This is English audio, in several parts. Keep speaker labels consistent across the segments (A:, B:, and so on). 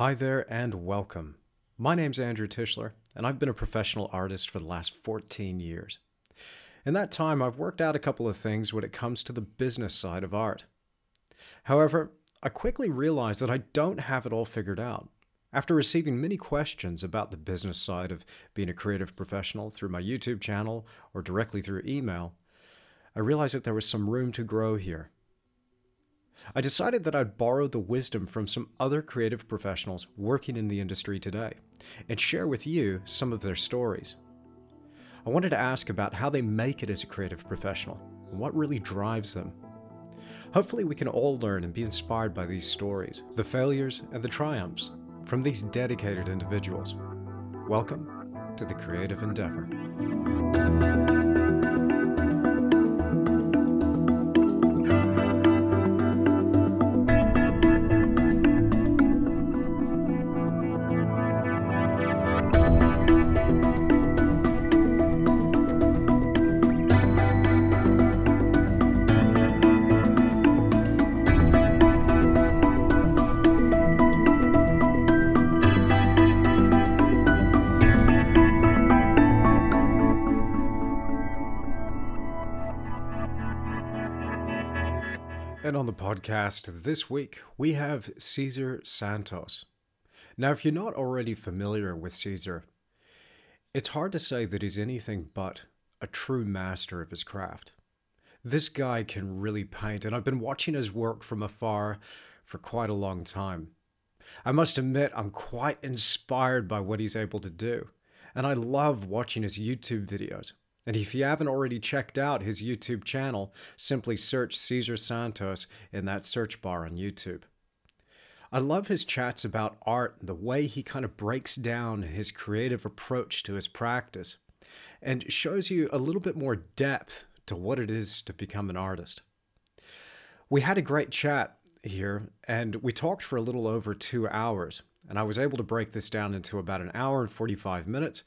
A: Hi there and welcome. My name's Andrew Tischler, and I've been a professional artist for the last 14 years. In that time, I've worked out a couple of things when it comes to the business side of art. However, I quickly realized that I don't have it all figured out. After receiving many questions about the business side of being a creative professional through my YouTube channel or directly through email, I realized that there was some room to grow here. I decided that I'd borrow the wisdom from some other creative professionals working in the industry today and share with you some of their stories. I wanted to ask about how they make it as a creative professional and what really drives them. Hopefully, we can all learn and be inspired by these stories, the failures and the triumphs, from these dedicated individuals. Welcome to the Creative Endeavor. Podcast this week, we have Cesar Santos. Now, if you're not already familiar with Cesar, it's hard to say that he's anything but a true master of his craft. This guy can really paint, and I've been watching his work from afar for quite a long time. I must admit, I'm quite inspired by what he's able to do, and I love watching his YouTube videos. And if you haven't already checked out his YouTube channel, simply search Cesar Santos in that search bar on YouTube. I love his chats about art, the way he kind of breaks down his creative approach to his practice, and shows you a little bit more depth to what it is to become an artist. We had a great chat here, and we talked for a little over two hours, and I was able to break this down into about an hour and 45 minutes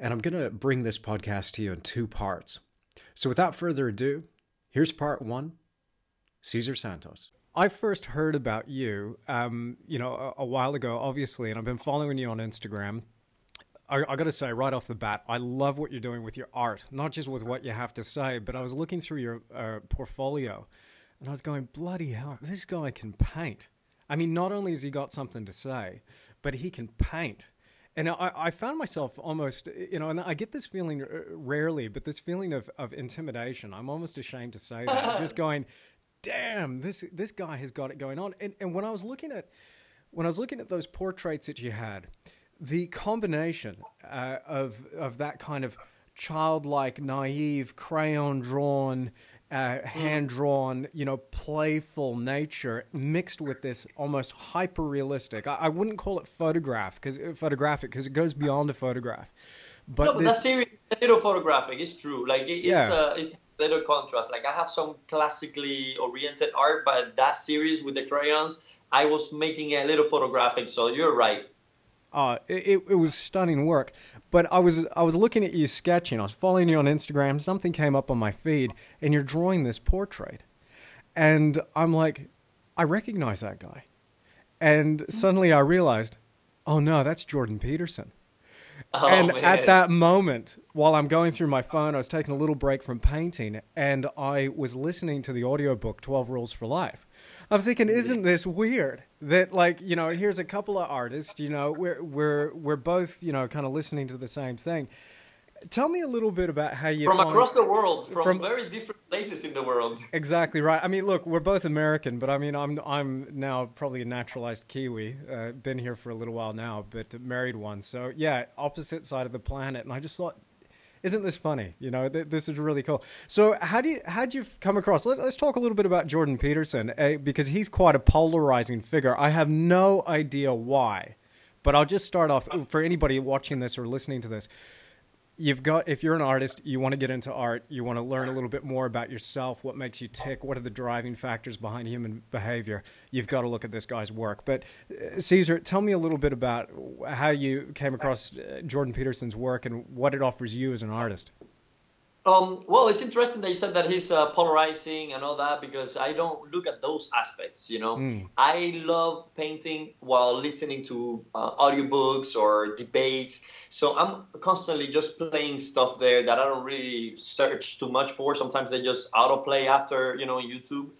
A: and I'm going to bring this podcast to you in two parts. So without further ado, here's part one Cesar Santos. I first heard about you, um, you know, a, a, while ago, obviously, and I've been following you on Instagram. I, I got to say right off the bat, I love what you're doing with your art, not just with what you have to say, but I was looking through your uh, portfolio, and I was going, bloody hell, this guy can paint. I mean, not only has he got something to say, but he can paint and I, I, found myself almost, you know, and I get this feeling uh, rarely, but this feeling of, of intimidation. I'm almost ashamed to say that. just going, damn, this this guy has got it going on. And and when I was looking at when I was looking at those portraits that you had, the combination uh, of of that kind of childlike, naive, crayon drawn, uh, mm. hand drawn, you know, playful nature mixed with this almost hyper realistic. I, I, wouldn't call it photograph because uh, photographic because it goes beyond a photograph.
B: But, no, but this, that series a little photographic. It's true. Like it, yeah. it's uh, it's a little contrast. Like I have some classically oriented art, but that series with the crayons, I was making a little photographic. So you're right.
A: Uh, it, it was stunning work. But I was I was looking at you sketching. I was following you on Instagram. Something came up on my feed, and you're drawing this portrait, and I'm like, I recognize that guy, and suddenly I realized, oh no, that's Jordan Peterson. Oh, and man. at that moment, while I'm going through my phone, I was taking a little break from painting, and I was listening to the audiobook 12 Rules for Life. I'm thinking, isn't this weird? That like, you know, here's a couple of artists, you know, we're we're we're both, you know, kind of listening to the same thing. Tell me a little bit about how you
B: from across the world, from, from, very different places in the world.
A: Exactly right. I mean, look, we're both American, but I mean, I'm I'm now probably a naturalized Kiwi. Uh, been here for a little while now, but married one. So yeah, opposite side of the planet. And I just thought, isn't this funny? You know, th- this is really cool. So, how do you how did you come across? Let, us talk a little bit about Jordan Peterson uh, because he's quite a polarizing figure. I have no idea why, but I'll just start off for anybody watching this or listening to this you've got if you're an artist you want to get into art you want to learn a little bit more about yourself what makes you tick what are the driving factors behind human behavior you've got to look at this guy's work. But Cesar tell me a little bit about how you came across uh, jordan peterson's work and what it offers you as an artist
B: Um, well, it's interesting that you said that he's uh, polarizing and all that because I don't look at those aspects. You know, mm. I love painting while listening to uh, audiobooks or debates. So I'm constantly just playing stuff there that I don't really search too much for. Sometimes they just autoplay after you know YouTube,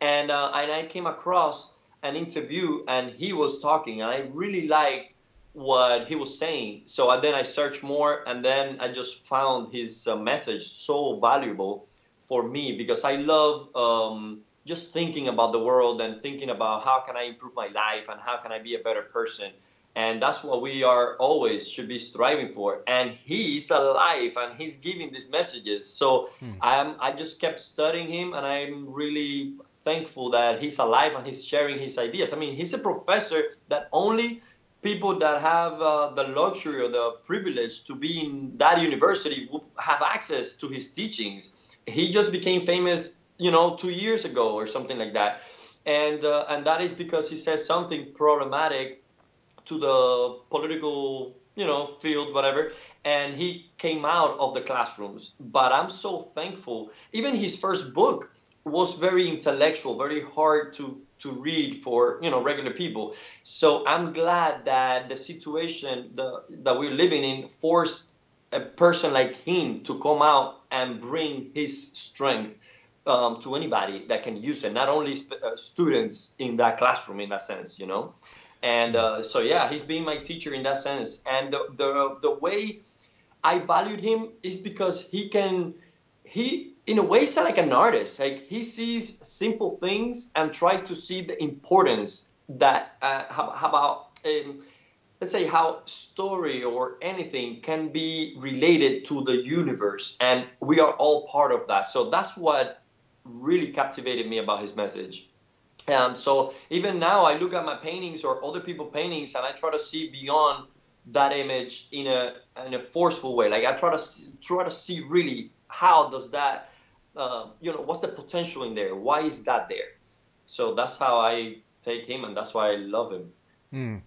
B: and uh, and I came across an interview and he was talking and I really liked what he was saying. So and then I searched more, and then I just found his uh, message so valuable for me because I love um, just thinking about the world and thinking about how can I improve my life and how can I be a better person. And that's what we are always should be striving for. And he's alive and he's giving these messages. So hmm. I'm, I just kept studying him and I'm really thankful that he's alive and he's sharing his ideas. I mean, he's a professor that only people that have uh, the luxury or the privilege to be in that university will have access to his teachings. He just became famous, you know, two years ago or something like that, and uh, and that is because he says something problematic to the political, you know, field, whatever, and he came out of the classrooms. But I'm so thankful. Even his first book was very intellectual, very hard to to read for you know regular people. So I'm glad that the situation the, that we're living in forced a person like him to come out and bring his strength um, to anybody that can use it, not only sp- uh, students in that classroom in that sense, you know. And uh, so yeah, he's been my teacher in that sense. And the, the the way I valued him is because he can he in a way he's like an artist. Like he sees simple things and try to see the importance that uh, how, how, about um, let's say how story or anything can be related to the universe and we are all part of that. So that's what really captivated me about his message. Um, so even now i look at my paintings or other people paintings and i try to see beyond that image in a in a forceful way. Like i try to see, try to see really how does that, uh, you know, what's the potential in there? Why is that there? So that's how I take him, and that's why I love him.
A: Mm.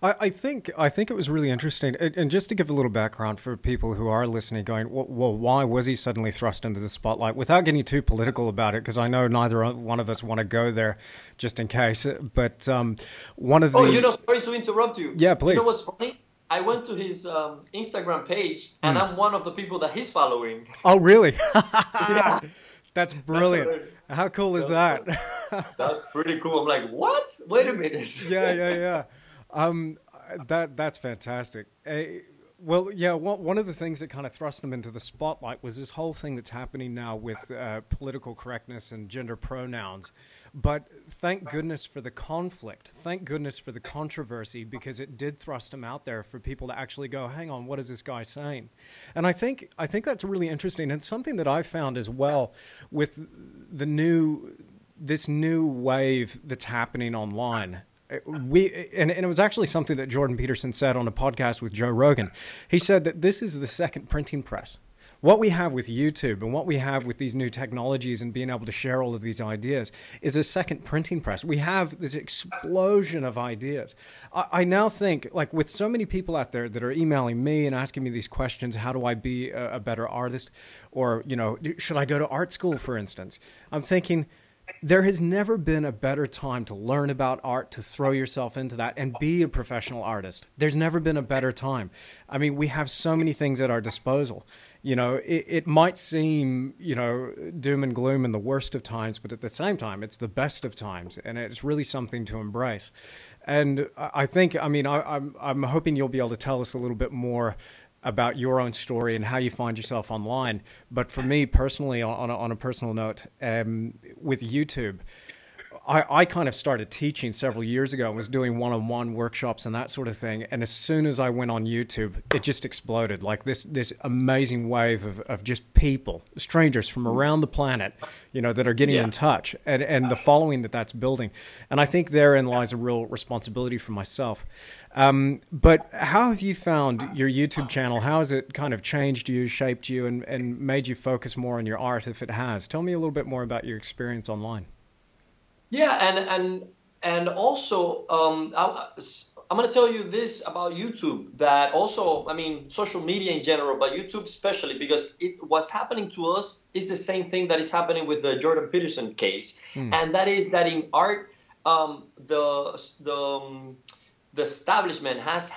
A: I, I, think I think it was really interesting, and just to give a little background for people who are listening, going, well, well why was he suddenly thrust into the spotlight? Without getting too political about it, because I know neither one of us want to go there, just in case. But um, one of
B: oh,
A: the
B: oh, you know, sorry to interrupt you.
A: Yeah, please.
B: You know what's funny? I went to his um, Instagram page, and mm. I'm one of the people that he's following.
A: Oh, really? yeah. That's brilliant. That's How cool is that?
B: that's pretty cool. I'm like, what? Wait a minute.
A: yeah, yeah, yeah. Um, that that's fantastic. Uh, well, yeah, one of the things that kind of thrust him into the spotlight was this whole thing that's happening now with uh, political correctness and gender pronouns. But thank goodness for the conflict. Thank goodness for the controversy because it did thrust him out there for people to actually go, hang on, what is this guy saying? And I think I think that's really interesting and something that I found as well with the new this new wave that's happening online we and, and it was actually something that Jordan Peterson said on a podcast with Joe Rogan. He said that this is the second printing press what we have with YouTube and what we have with these new technologies and being able to share all of these ideas is a second printing press. We have this explosion of ideas. I, I, now think, like, with so many people out there that are emailing me and asking me these questions how do I be a, a better artist? Or, you know, should I go to art school, for instance? I'm thinking, there has never been a better time to learn about art, to throw yourself into that, and be a professional artist. There's never been a better time. I mean, we have so many things at our disposal. You know, it, it might seem, you know, doom and gloom in the worst of times, but at the same time, it's the best of times, and it's really something to embrace. And I think, I mean, I, I'm, I'm hoping you'll be able to tell us a little bit more about your own story and how you find yourself online. But for me personally, on a, on a personal note, um, with YouTube, I, I kind of started teaching several years ago and was doing one-on-one workshops and that sort of thing. And as soon as I went on YouTube, it just exploded. Like this this amazing wave of, of just people, strangers from around the planet, you know, that are getting yeah. in touch and, and the following that that's building. And I think therein lies a real responsibility for myself. Um, but how have you found your YouTube channel? How has it kind of changed you, shaped you, and, and made you focus more on your art if it has? Tell me a little bit more about your experience online.
B: Yeah, and and and also um, I'm gonna tell you this about YouTube that also, I mean, social media in general, but YouTube especially, because it, what's happening to us is the same thing that is happening with the Jordan Peterson case, mm. and that is that in art, um, the the um, the establishment has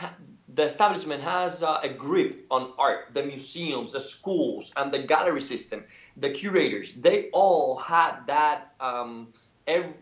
B: the establishment has uh, a grip on art. The museums, the schools, and the gallery system, the curators, they all had that. Um,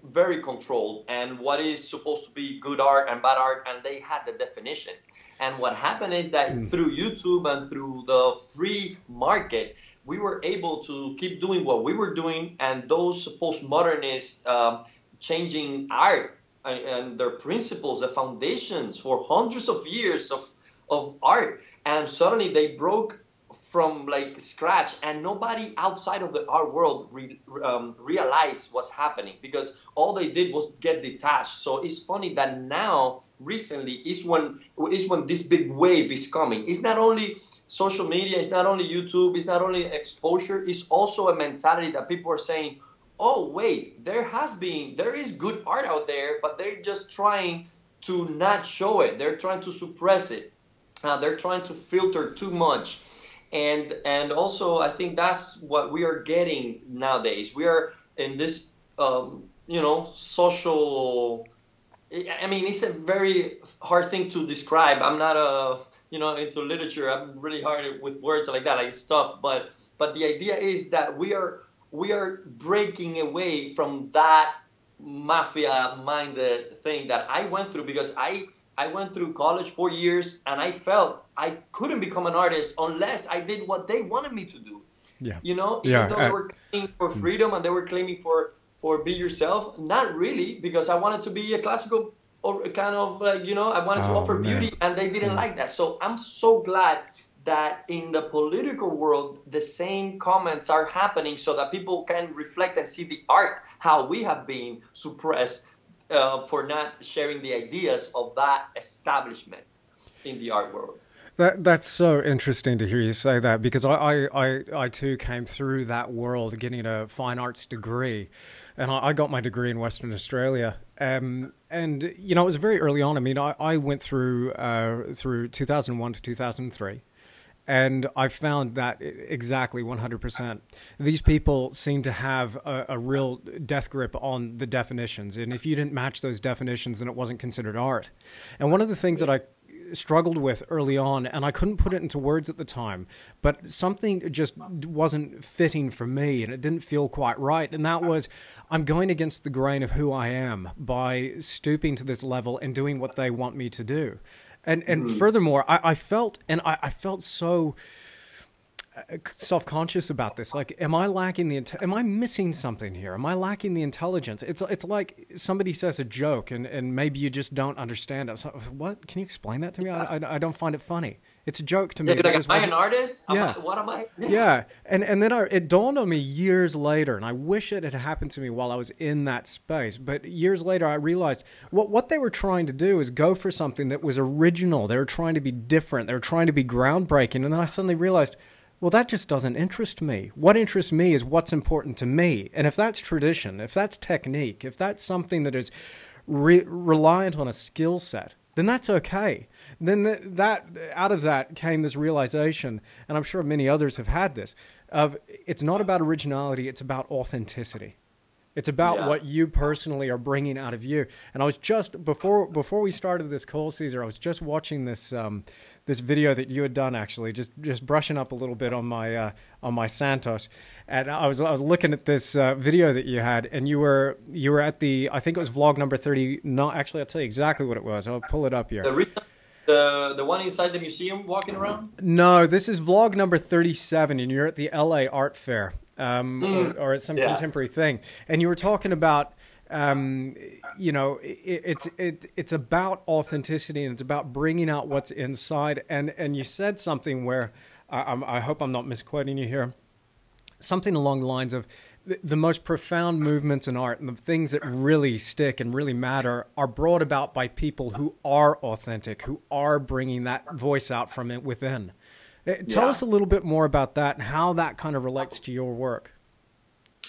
B: very controlled and what is supposed to be good art and bad art and they had the definition and what happened is that mm. through youtube and through the free market we were able to keep doing what we were doing and those postmodernists um, changing art and, and their principles the foundations for hundreds of years of, of art and suddenly they broke from like scratch and nobody outside of the art world re, um, realized what's happening because all they did was get detached. So it's funny that now recently is when is when this big wave is coming. It's not only social media it's not only youtube it's not only exposure it's also a mentality that people are saying oh wait there has been there is good art out there but they're just trying to not show it. They're trying to suppress it. Uh, they're trying to filter too much and and also I think that's what we are getting nowadays. We are in this um, you know social. I mean, it's a very hard thing to describe. I'm not a you know into literature. I'm really hard with words like that, like stuff. But but the idea is that we are we are breaking away from that mafia minded thing that I went through because I I went through college four years and I felt I couldn't become an artist unless I did what they wanted me to do. Yeah. You know, even yeah. though they were claiming for freedom and they were claiming for for be yourself, not really, because I wanted to be a classical or kind of like you know I wanted oh, to offer man. beauty and they didn't mm. like that. So I'm so glad that in the political world the same comments are happening so that people can reflect and see the art how we have been suppressed uh, for not sharing the ideas of that establishment in the art world.
A: That that's so interesting to hear you say that because I, I, I, I too came through that world getting a fine arts degree, and I, I got my degree in Western Australia. Um, and you know it was very early on. I mean, I, I went through uh, through 2001 to 2003. And I found that exactly 100%. These people seem to have a, a, real death grip on the definitions. And if you didn't match those definitions, then it wasn't considered art. And one of the things that I struggled with early on, and I couldn't put it into words at the time, but something just wasn't fitting for me and it didn't feel quite right. And that was I'm going against the grain of who I am by stooping to this level and doing what they want me to do. And and mm. furthermore, I, I felt and I, I felt so uh, self-conscious about this. Like am i lacking the am i missing something here? Am i lacking the intelligence? It's it's like somebody says a joke and and maybe you just don't understand it. So, what? Can you explain that to me? I, I, I, don't find it funny it's a joke to me
B: yeah, like, am i an artist yeah I, what am i
A: yeah and and then I, it dawned on me years later and i wish it had happened to me while i was in that space but years later i realized what what they were trying to do is go for something that was original they were trying to be different they were trying to be groundbreaking and then i suddenly realized well, that just doesn't interest me. What interests me is what's important to me. And if that's tradition, if that's technique, if that's something that is re- reliant on a skill set, then that's okay. Then th- that out of that came this realization, and I'm sure many others have had this, of it's not about originality, it's about authenticity. It's about yeah. what you personally are bringing out of you. And I was just before before we started this call, Cesar. I was just watching this um, this video that you had done actually, just just brushing up a little bit on my uh, on my Santos, and I was I was looking at this uh, video that you had, and you were you were at the I think it was vlog number thirty. No, actually, I'll tell you exactly what it was. I'll pull it up here.
B: The, the the one inside the museum, walking around.
A: No, this is vlog number thirty-seven, and you're at the L.A. Art Fair, um, mm. or, or at some yeah. contemporary thing, and you were talking about um, you know, it, it's it, it's about authenticity and it's about bringing out what's inside. And and you said something where I, I hope I'm not misquoting you here. Something along the lines of the, the most profound movements in art and the things that really stick and really matter are brought about by people who are authentic, who are bringing that voice out from it within. Uh, tell yeah. us a little bit more about that and how that kind of relates to your work.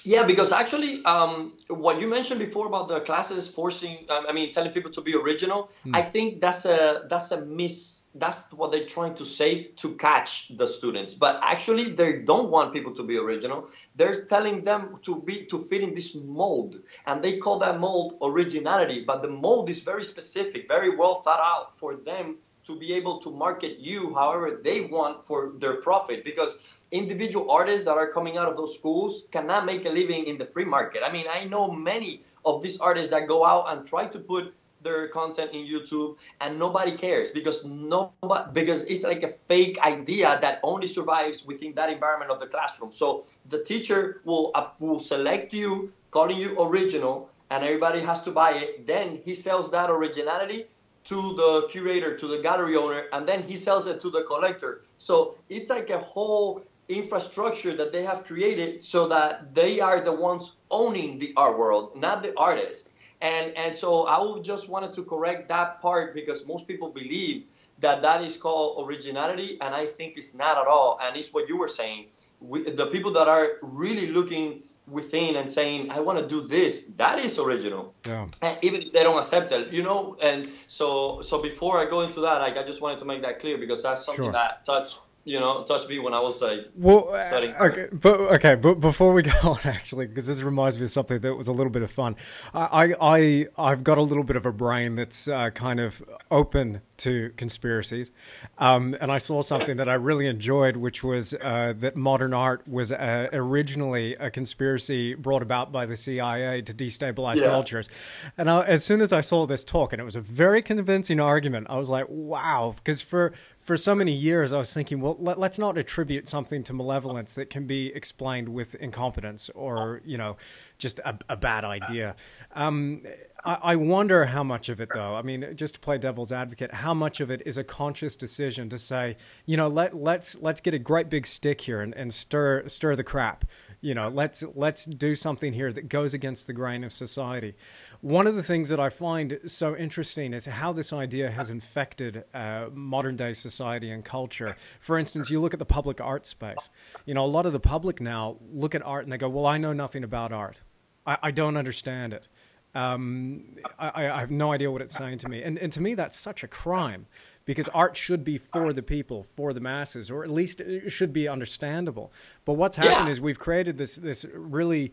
B: Yeah, because actually, um, what you mentioned before about the classes forcing, um, I mean, telling people to be original, mm. I think that's a that's a miss. That's what they're trying to say to catch the students. But actually, they don't want people to be original. They're telling them to be to fit in this mold, and they call that mold originality. But the mold is very specific, very well thought out for them to be able to market you however they want for their profit. Because individual artists that are coming out of those schools cannot make a living in the free market. I mean, I know many of these artists that go out and try to put their content in YouTube and nobody cares because nobody because it's like a fake idea that only survives within that environment of the classroom. So the teacher will uh, will select you, calling you original, and everybody has to buy it. Then he sells that originality to the curator, to the gallery owner, and then he sells it to the collector. So it's like a whole infrastructure that they have created so that they are the ones owning the art world, not the artists. And and so I just wanted to correct that part because most people believe that that is called originality, and I think it's not at all. And it's what you were saying. We, the people that are really looking within and saying, "I want to do this," that is original. Yeah. And even if they don't accept it, you know. And so so before I go into that, like I just wanted to make that clear because that's something sure. that touched you know, touched me when I was like well, studying.
A: Okay, but okay, but before we go on, actually, because this reminds me of something that was a little bit of fun. I I I've got a little bit of a brain that's uh, kind of open to conspiracies, um, and I saw something that I really enjoyed, which was uh, that modern art was uh, originally a conspiracy brought about by the CIA to destabilize yeah. cultures. And I, as soon as I saw this talk, and it was a very convincing argument, I was like, wow, because for for so many years, I was thinking, well, let, us not attribute something to malevolence that can be explained with incompetence or, you know, just a, a bad idea. Um, I, I, wonder how much of it, though. I mean, just to play devil's advocate, how much of it is a conscious decision to say, you know, let let's let's get a great big stick here and, and stir stir the crap you know let's let's do something here that goes against the grain of society. One of the things that i find so interesting is how this idea has infected uh, modern day society and culture. For instance you look at the public art space. You know a lot of the public now look at art and they go well i know nothing about art. I, I don't understand it. Um, I, I have no idea what it's saying to me. And, and to me that's such a crime because art should be for the people, for the masses, or at least it should be understandable. But what's happened yeah. is we've created this this really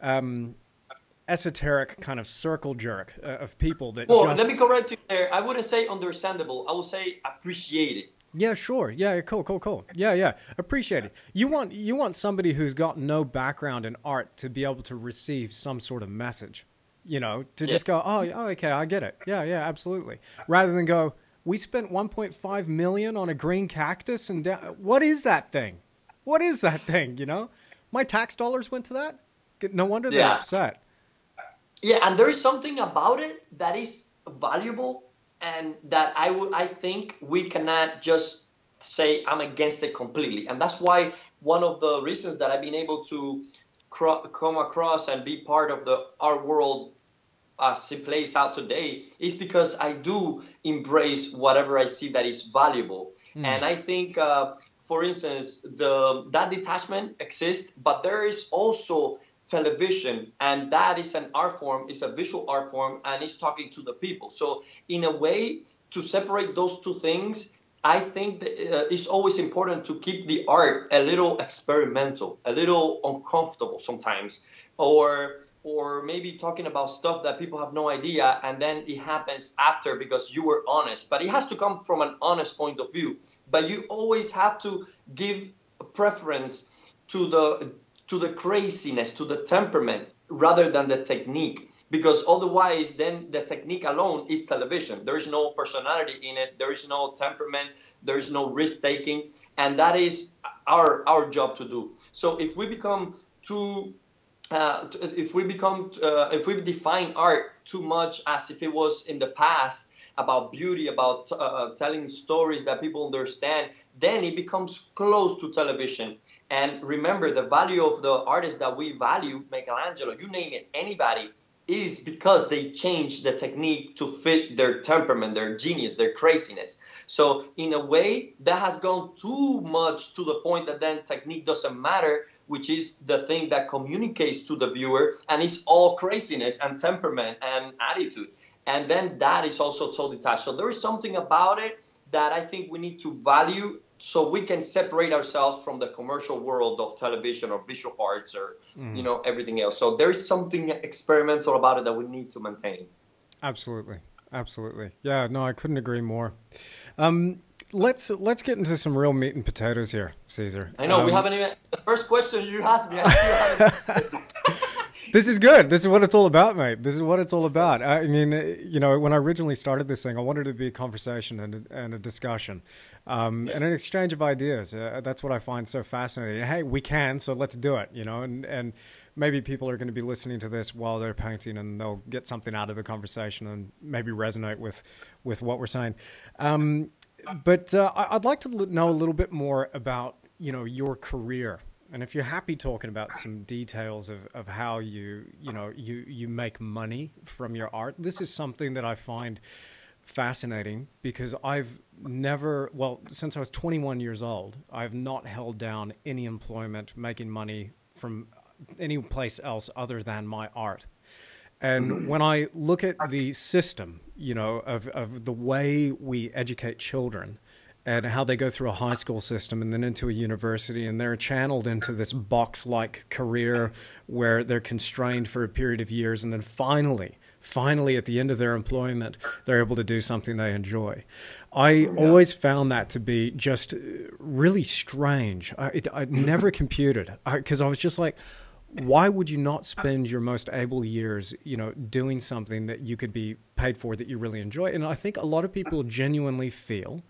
A: um, esoteric kind of circle jerk uh, of people that.
B: Well, just... let me correct you there. I wouldn't say understandable. I would say appreciated.
A: Yeah, sure. Yeah, cool, cool, cool. Yeah, yeah. Appreciate it. You want you want somebody who's got no background in art to be able to receive some sort of message. You know, to yeah. just go, oh, oh, okay, I get it. Yeah, yeah, absolutely. Rather than go, we spent 1.5 million on a green cactus and da- what is that thing? What is that thing you know? My tax dollars went to that? No wonder they're yeah. upset.
B: Yeah and there is something about it that is valuable and that i would i think we cannot just say i'm against it completely. And that's why one of the reasons that i've been able to cro- come across and be part of the art world as it plays out today is because I do embrace whatever I see that is valuable. Mm. And I think, uh, for instance, the that detachment exists, but there is also television, and that is an art form, is a visual art form, and it's talking to the people. So in a way, to separate those two things, I think that, uh, it's always important to keep the art a little experimental, a little uncomfortable sometimes, or or maybe talking about stuff that people have no idea and then it happens after because you were honest. But it has to come from an honest point of view. But you always have to give preference to the to the craziness to the temperament rather than the technique. Because otherwise then the technique alone is television. There is no personality in it. There is no temperament. There is no risk taking and that is our our job to do. So if we become too uh, if we become uh, if we define art too much as if it was in the past about beauty about uh, uh, telling stories that people understand then it becomes close to television. And remember the value of the artists that we value michelangelo you name it anybody is because they changed the technique to fit their temperament their genius their craziness. So in a way that has gone too much to the point that then technique doesn't matter which is the thing that communicates to the viewer, and it's all craziness and temperament and attitude. And then that is also so detached. So there is something about it that I think we need to value so we can separate ourselves from the commercial world of television or visual arts or mm. you know everything else so there is something experimental about it that we need to maintain
A: absolutely absolutely yeah no i couldn't agree more um, let's let's get into some real meat and potatoes here Cesar
B: i know um, we haven't even the first question you asked me
A: this is good. This is what it's all about, mate. This is what it's all about. I mean, you know, when I originally started this thing, I wanted it to be a conversation and a, and a discussion um, yeah. and an exchange of ideas. Uh, that's what I find so fascinating. Hey, we can, so let's do it. You know, and and maybe people are going to be listening to this while they're painting, and they'll get something out of the conversation and maybe resonate with with what we're saying. Um, but uh, I'd like to know a little bit more about you know your career and if you're happy talking about some details of, of how you you know you you make money from your art this is something that i find fascinating because I've never, well, since I was 21 years old, I've not held down any employment making money from any place else other than my art. And when I look at the system, you know, of, of the way we educate children and how they go through a high school system and then into a university, and they're channeled into this box like career where they're constrained for a period of years, and then finally, finally at the end of their employment they're able to do something they enjoy. I oh, yeah. always found that to be just really strange. I, it, I never computed. Because I, I was just like why would you not uh, spend your most able years you know doing something that you could be paid for that you really enjoy and i think a lot of people genuinely feel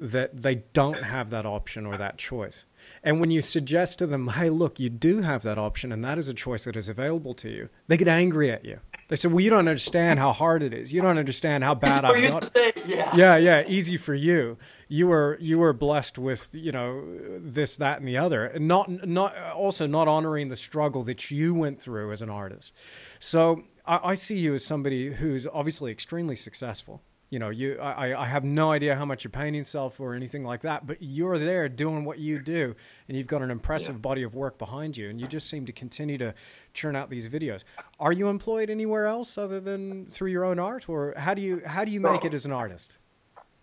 A: that they don't have that option or that choice. And when you suggest to them, hey, look, you do have that option and that is a choice that is available to you, they get angry at you. They said, well, you don't understand how hard it is. You don't understand how bad I've got
B: yeah.
A: yeah, yeah, easy for you. You were you were blessed with, you know, this, that, and the other. And not not also not honoring the struggle that you went through as an artist. So I, I see you as somebody who's obviously extremely successful you know you I, I have no idea how much you're paying yourself or anything like that but you're there doing what you do and you've got an impressive yeah. body of work behind you and you just seem to continue to churn out these videos are you employed anywhere else other than through your own art or how do you how do you make it as an artist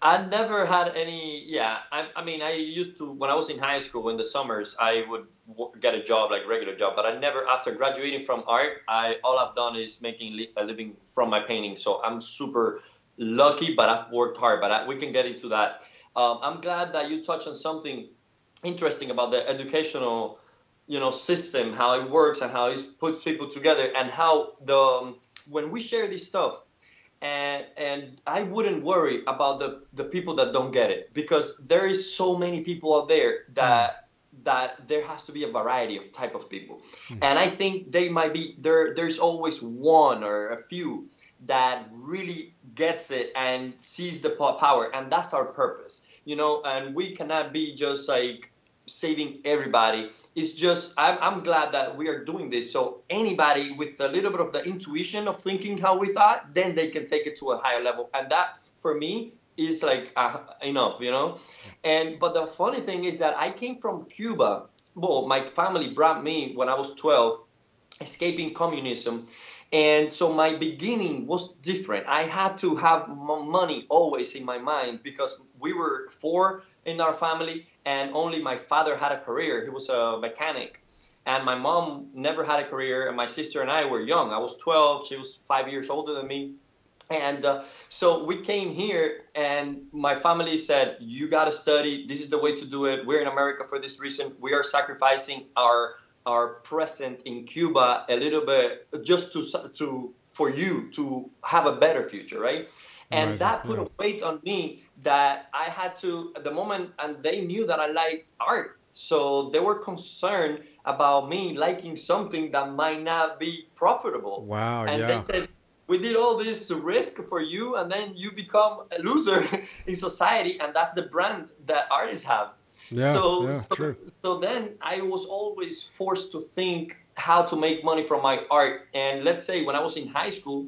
B: I never had any. Yeah, I, I, mean, I used to when I was in high school in the summers, I would get a job like regular job, but I never after graduating from art, I all I've done is making li- a living from my painting. So I'm super lucky, but I've worked hard. But I, we can get into that. Um, I'm glad that you touched on something interesting about the educational, you know, system, how it works, and how it puts people together, and how the um, when we share this stuff, and and I wouldn't worry about the the people that don't get it because there is so many people out there that. That there has to be a variety of type of people, mm-hmm. and I think they might be there. There's always one or a few that really gets it and sees the power and that's our purpose you know and we cannot be just like saving everybody. It's just I'm, I'm glad that we are doing this. So anybody with a little bit of the intuition of thinking how we thought then they can take it to a higher level. And that for me is like uh, enough you know? And but the funny thing is that i came from cuba. Well my family brought me when i was 12 escaping communism and so my beginning was different. I had to have money always in my mind because we were four in our family and only my father had a career. He was a mechanic. And my mom never had a career, and my sister and I were young. I was 12, she was five years older than me. And uh, so we came here, and my family said, You got to study. This is the way to do it. We're in America for this reason. We are sacrificing our are present in Cuba a little bit just to to for you to have a better future, right? And Amazing. that put yeah. a weight on me that I had to at the moment, and they knew that I like art, so they were concerned about me liking something that might not be profitable.
A: Wow!
B: And
A: yeah.
B: they said, we did all this risk for you and then you become a loser in society and that's the brand that artists have
A: yeah,
B: so
A: yeah,
B: so, so then I was always forced to think how to make money from my art. And let's say when I was in high school,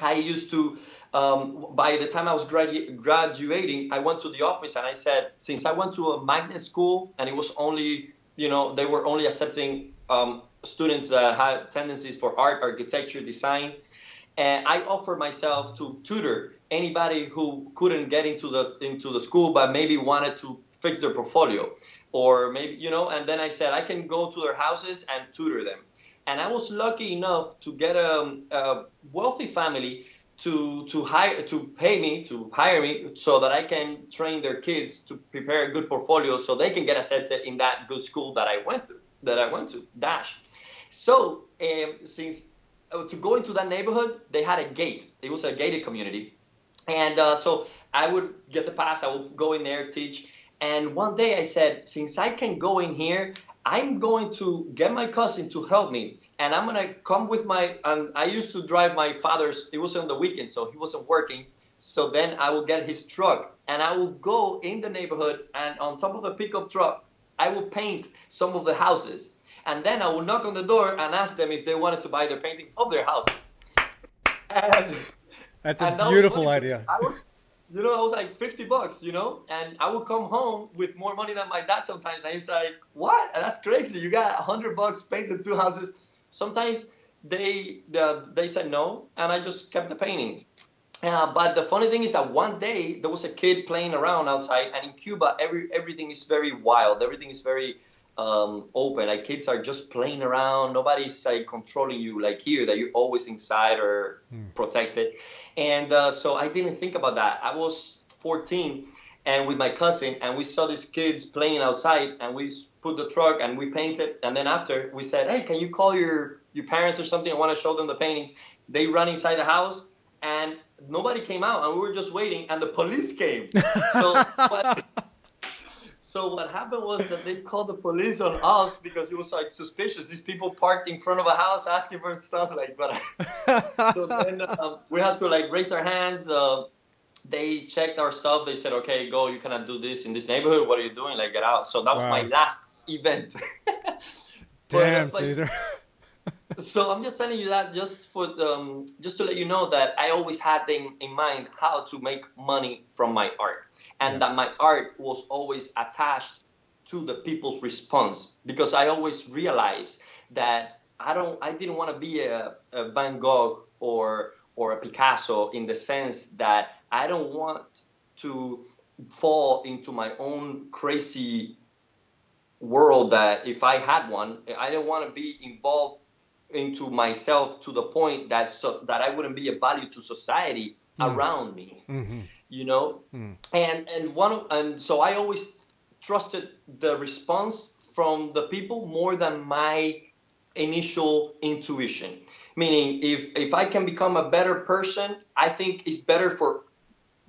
B: I used to. Um, by the time I was gradu- graduating, I went to the office and I said, since I went to a magnet school and it was only you know, they were only accepting um, students that had tendencies for art, architecture, design. And I offered myself to tutor anybody who couldn't get into the into the school but maybe wanted to fix their portfolio. Or maybe you know and then i said i can go to their houses and tutor them. And i was lucky enough to get a, a wealthy family to to hire to pay me to hire me so that i can train their kids to prepare a good portfolio so they can get accepted in that good school that i went to that i went to dash. So um, since uh, to go into that neighborhood they had a gate. It was a gated community. And uh, so I would get the pass, I would go in there, teach. And one day I said, since I can go in here, I'm going to get my cousin to help me. And I'm going to come with my, um, I used to drive my father's, it was on the weekend, so he wasn't working. So then I will get his truck and I will go in the neighborhood and on top of the pickup truck, I will paint some of the houses. And then I will knock on the door and ask them if they wanted to buy their painting of their houses. And
A: that's a beautiful idea.
B: I was, you know, I was like 50 bucks, you know, and I would come home with more money than my dad sometimes. And he's like, what? That's crazy. You got 100 bucks, painted two houses. Sometimes they, they, said no, and I just kept the painting. Uh, but the funny thing is that one day there was a kid playing around outside, and in Cuba, every everything is very wild. Everything is very um, open. Like kids are just playing around. Nobody's like controlling you like here that you're always inside or mm. protected. And uh, so I didn't think about that. I was 14 and with my cousin and we saw these kids playing outside and we put the truck and we painted. And then after we said, hey, can you call your, your parents or something? I want to show them the paintings. They run inside the house and nobody came out and we were just waiting and the police came. So but, so what happened was that they called the police on us because it was like suspicious. These people parked in front of a house asking for stuff like. But so then um, we had to like raise our hands. Uh, they checked our stuff. They said, "Okay, go. You cannot do this in this neighborhood. What are you doing? Like, get out." So that was wow. my last event.
A: Damn, but, like, Cesar.
B: so I'm just telling you that just for um, just to let you know that I always had in, in mind how to make money from my art and yeah. that my art was always attached to the people's response because I always realized that I don't I didn't want to be a, a Van Gogh or or a Picasso in the sense that I don't want to fall into my own crazy world that if I had one, I don't want to be involved into myself to the point that so that I wouldn't be a value to society mm. around me. Mm-hmm you know mm. and and one and so i always trusted the response from the people more than my initial intuition meaning if if i can become a better person i think it's better for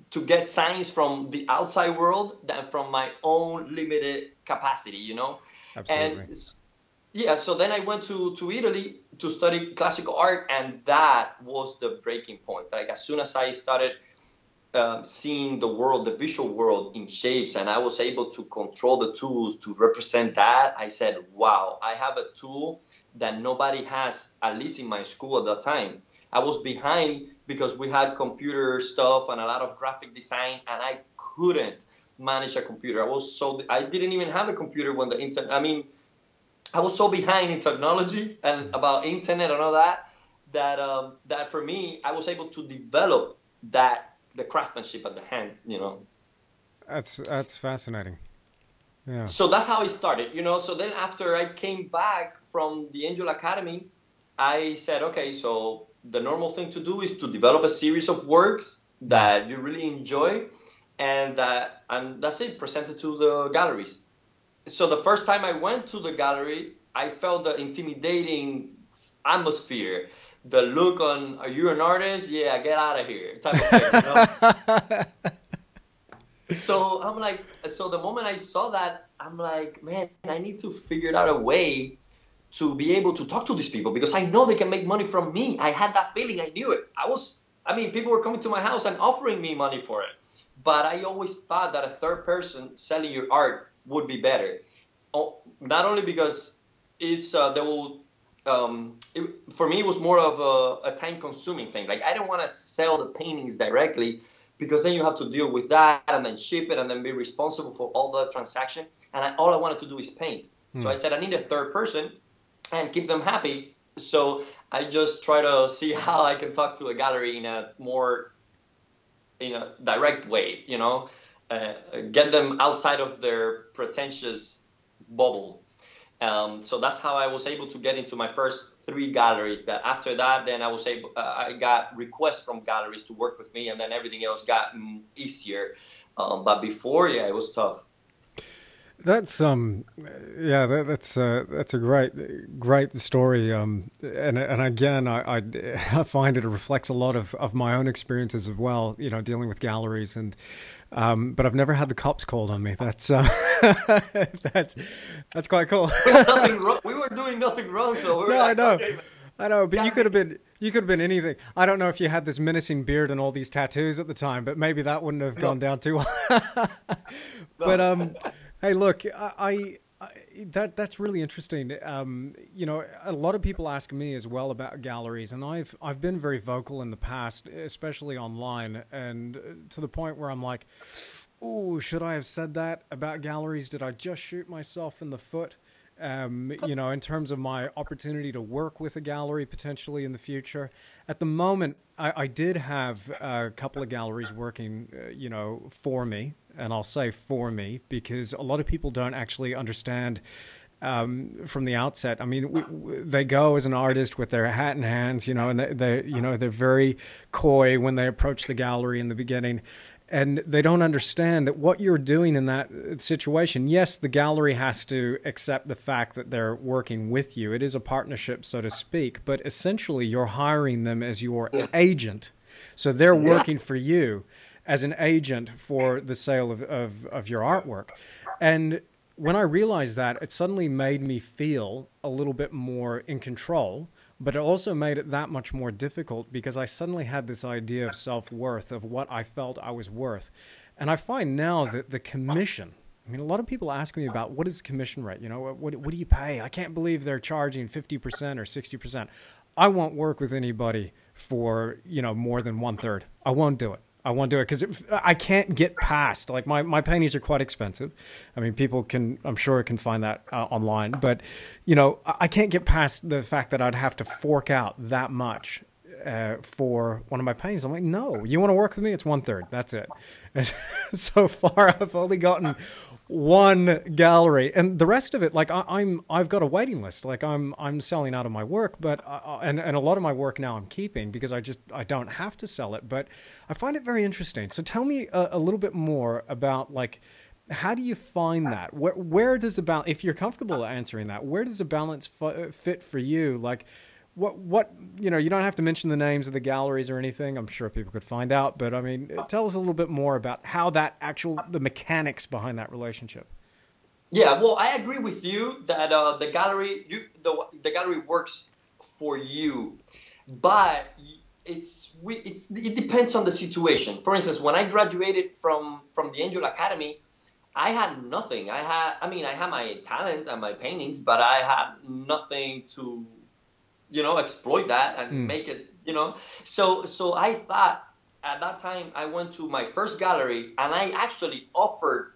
B: to get signs from the outside world than from my own limited capacity you know
A: Absolutely.
B: and yeah so then i went to to italy to study classical art and that was the breaking point like as soon as i started um, seeing the world, the visual world in shapes, and I was able to control the tools to represent that. I said, wow, I have a tool that nobody has, at least in my school at that time. I was behind because we had computer stuff and a lot of graphic design, and I couldn't manage a computer. I was so I didn't even have a computer when the internet. I mean, I was so behind in technology and about internet and all that that um, that for me, I was able to develop that the craftsmanship at the hand, you know.
A: That's that's fascinating. Yeah.
B: So that's how it started, you know. So then after I came back from the Angel Academy, I said, okay, so the normal thing to do is to develop a series of works that you really enjoy, and that and that's it. Present it to the galleries. So the first time I went to the gallery, I felt the intimidating atmosphere the look on are you an artist? Yeah, get out of here type of thing. You know? so I'm like, so the moment I saw that, I'm like, man, I need to figure out a way to be able to talk to these people because I know they can make money from me. I had that feeling. I knew it. I was, I mean, people were coming to my house and offering me money for it. But I always thought that a third person selling your art would be better. Oh, not only because it's uh, they will um, it, for me, it was more of a, a time consuming thing. Like, I don't want to sell the paintings directly because then you have to deal with that and then ship it and then be responsible for all the transaction. And I, all I wanted to do is paint. So I said I need a third person and keep them happy. So I just try to see how I can talk to a gallery in a more in a direct way, you know, uh, get them outside of their pretentious bubble. Um, so that's how I was able to get into my first three galleries. That after that, then I was able, uh, I got requests from galleries to work with me, and then everything else got mm, easier. Um, but before, yeah, it was tough.
A: That's um, yeah, that, that's uh, that's a great great story. Um, and and again, I, I, I find it reflects a lot of, of my own experiences as well. You know, dealing with galleries and um, but I've never had the cops called on me. That's uh, that's that's quite cool.
B: we were doing nothing wrong, so we
A: no, like, I know. Okay, I know, but you could have been you could have been anything. I don't know if you had this menacing beard and all these tattoos at the time, but maybe that wouldn't have gone down too well. but um Hey, look, I, I, that that's really interesting. Um, you know, a lot of people ask me as well about galleries, and I've I've been very vocal in the past, especially online, and uh, to the point where I'm like, "Oh, should I have said that about galleries? Did I just shoot myself in the foot?" Um, you know, in terms of my opportunity to work with a gallery potentially in the future. At the moment, I, I did have a couple of galleries working, uh, you know, for me, and I'll say for me because a lot of people don't actually understand. Um, from the outset. I mean, we, we, they go as an artist with their hat in hands, you know, and they, they, you know, they're very coy when they approach the gallery in the beginning and they don't understand that what you're doing in that situation yes the gallery has to accept the fact that they're working with you it is a partnership so to speak but essentially you're hiring them as your agent so they're working for you as an agent for the sale of, of, of your artwork and when i realized that it suddenly made me feel a little bit more in control but it also made it that much more difficult because I suddenly had this idea of self worth, of what I felt I was worth. And I find now that the commission, I mean, a lot of people ask me about what is commission rate? You know, what, what do you pay? I can't believe they're charging 50% or 60%. I won't work with anybody for, you know, more than one third. I won't do it. I won't do it because I can't get past. Like my, my paintings are quite expensive. I mean, people can, I'm sure, can find that uh, online. But you know, I can't get past the fact that I'd have to fork out that much uh, for one of my paintings. I'm like, no, you want to work with me? It's one third. That's it. And so far, I've only gotten one gallery, and the rest of it, like I, am I've got a waiting list. Like I'm, I'm selling out of my work, but uh, uh, and and a lot of my work now I'm keeping because I just I don't have to sell it. But I find it very interesting. So tell me a, a little bit more about like how do you find that? Where where does the balance? If you're comfortable answering that, where does the balance f- fit for you? Like what what you know you don't have to mention the names of the galleries or anything. I'm sure people could find out but i mean tell us a little bit more about how that actual the mechanics behind that relationship.
B: Yeah well i agree with you that uh, the gallery you the, the gallery works for you but it's we it's it depends on the situation. For instance when i graduated from from the angel academy i had nothing. I had i mean i had my talent and my paintings but i had nothing to you know, exploit that and mm. make it, you know. So so I thought at that time I went to my first gallery and I actually offered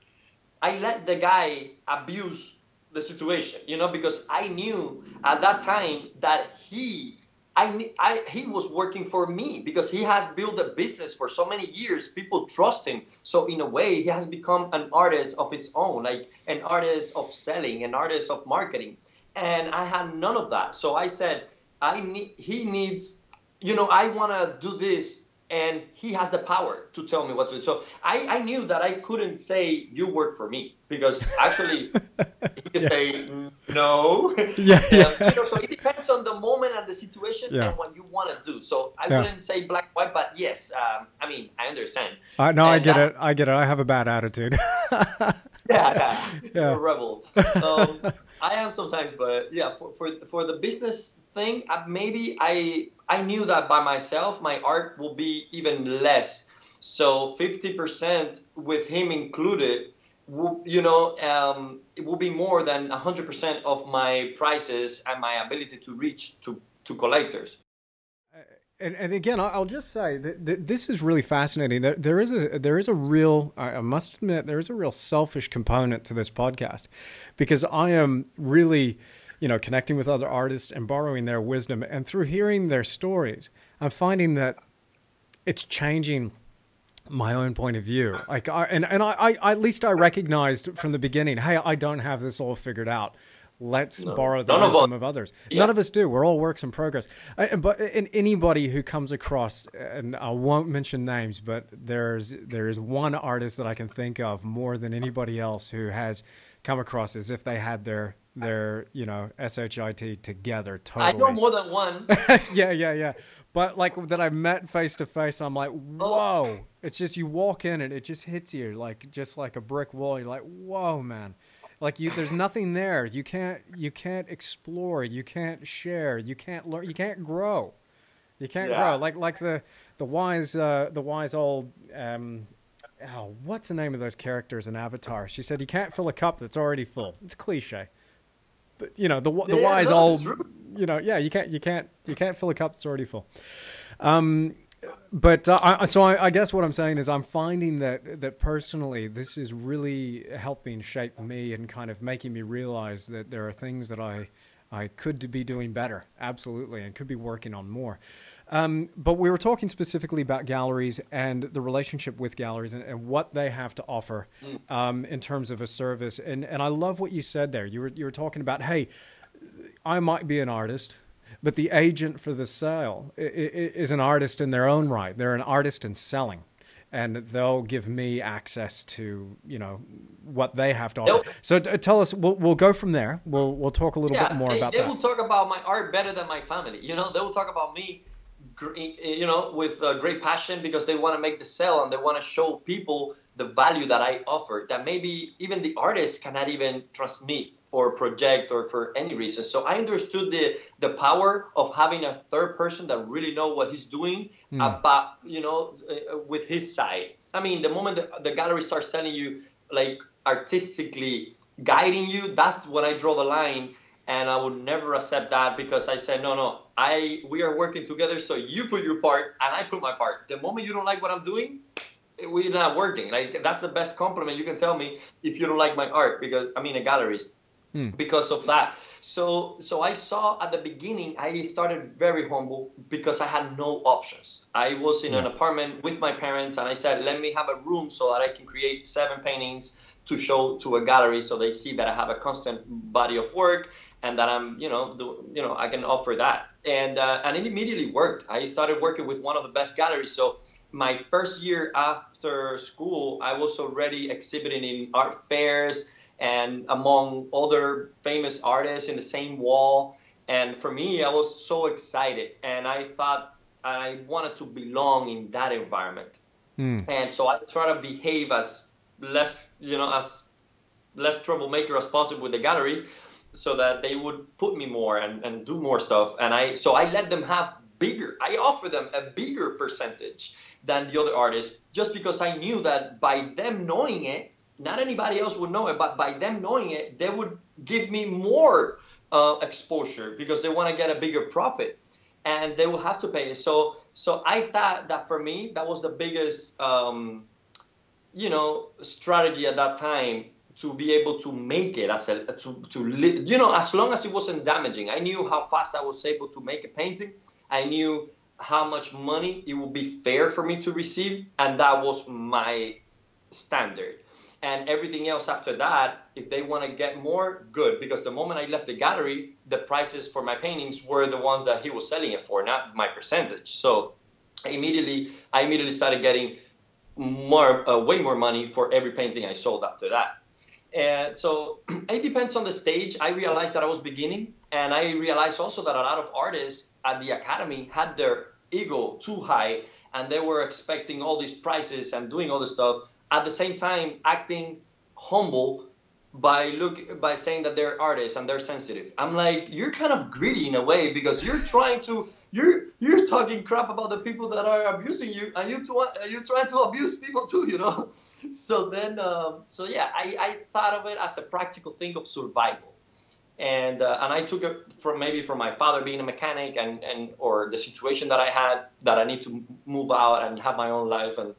B: I let the guy abuse the situation, you know, because I knew at that time that he I, I, he was working for me because he has built a business for so many years. People trust him. So in a way, he has become an artist of his own, like an artist of selling, an artist of marketing. And I had none of that. So I said, I need he needs you know I want to do this and he has the power to tell me what to do. So I, I knew that I couldn't say you work for me because actually he could yeah. say no. Yeah, yeah. you know, so it depends on the moment and the situation yeah. and what you want to do. So I yeah. wouldn't say black white, but yes, um, I mean I understand.
A: Uh, no, and I get that, it. I get it. I have a bad attitude.
B: yeah, yeah, yeah. a rebel. Um, I am sometimes, but yeah, for, for, for the business thing, uh, maybe I I knew that by myself, my art will be even less. So 50% with him included, you know, um, it will be more than 100% of my prices and my ability to reach to, to collectors.
A: and, and again, I'll just say that, this is really fascinating. There, there is a there is a real I must admit there is a real selfish component to this podcast because I am really you know connecting with other artists and borrowing their wisdom and through hearing their stories, I'm finding that it's changing my own point of view. Like I and and I, I at least I recognized from the beginning, hey, I don't have this all figured out. Let's no. borrow the None wisdom of, of others. Yeah. None of us do. We're all works in progress. Uh, I, but in anybody who comes across, and I won't mention names, but there's there is one artist that I can think of more than anybody else who has come across as if they had their their you know shit together. Totally. I
B: know more than one.
A: yeah, yeah, yeah. But like that I've met face to face, I'm like, oh. whoa! It's just you walk in and it just hits you like just like a brick wall. You're like, whoa, man! Like you, there's nothing there. You can't you can't explore. You can't share. You can't learn. You can't grow. You can't yeah. grow. Like like the the wise uh, the wise old um, oh, what's the name of those characters in Avatar? She said you can't fill a cup that's already full. It's cliche but you know the the yeah, wise old you know yeah you can't you can't you can't fill a cup that's already full um but uh, I, so I, I, guess what I'm saying is I'm finding that that personally this is really helping shape me and kind of making me realize that there are things that I I could be doing better absolutely and could be working on more. Um, but we were talking specifically about galleries and the relationship with galleries and, and what they have to offer mm. um, in terms of a service. And and I love what you said there. You were you were talking about, hey, I might be an artist, but the agent for the sale is an artist in their own right. They're an artist in selling and they'll give me access to you know what they have to offer. So t- tell us. We'll, we'll go from there. We'll we'll talk a little yeah, bit more
B: they,
A: about
B: they
A: that.
B: They will talk about my art better than my family. You know, they will talk about me you know, with uh, great passion because they want to make the sale and they want to show people the value that I offer that maybe even the artist cannot even transmit or project or for any reason. So I understood the the power of having a third person that really know what he's doing mm. about you know uh, with his side. I mean, the moment the, the gallery starts telling you like artistically guiding you, that's when I draw the line and I would never accept that because I said no, no. I we are working together, so you put your part and I put my part. The moment you don't like what I'm doing, we're not working. Like that's the best compliment you can tell me if you don't like my art because I mean a gallerist hmm. because of that. So so I saw at the beginning I started very humble because I had no options. I was in yeah. an apartment with my parents and I said let me have a room so that I can create seven paintings to show to a gallery so they see that I have a constant body of work and that I'm, you know, do, you know, I can offer that. And uh, and it immediately worked. I started working with one of the best galleries. So my first year after school, I was already exhibiting in art fairs and among other famous artists in the same wall. And for me, I was so excited, and I thought I wanted to belong in that environment. Mm. And so I try to behave as less, you know, as less troublemaker as possible with the gallery, so that they would put me more and, and do more stuff. And I so I let them have bigger. I offer them a bigger percentage than the other artists, just because I knew that by them knowing it, not anybody else would know it, but by them knowing it, they would give me more uh, exposure because they want to get a bigger profit, and they will have to pay. So so I thought that for me that was the biggest. Um, you know strategy at that time to be able to make it as a to to you know as long as it wasn't damaging i knew how fast i was able to make a painting i knew how much money it would be fair for me to receive and that was my standard and everything else after that if they want to get more good because the moment i left the gallery the prices for my paintings were the ones that he was selling it for not my percentage so immediately i immediately started getting more uh, way more money for every painting i sold after that and so it depends on the stage. I realized that I was beginning, and I realized also that a lot of artists at the academy had their ego too high, and they were expecting all these prices and doing all this stuff. At the same time, acting humble by look by saying that they're artists and they're sensitive. I'm like, you're kind of greedy in a way because you're trying to you're you're talking crap about the people that are abusing you, and you tw- you're trying to abuse people too, you know. So then, um, so yeah, I, I thought of it as a practical thing of survival, and uh, and I took it from maybe from my father being a mechanic and and or the situation that I had that I need to move out and have my own life and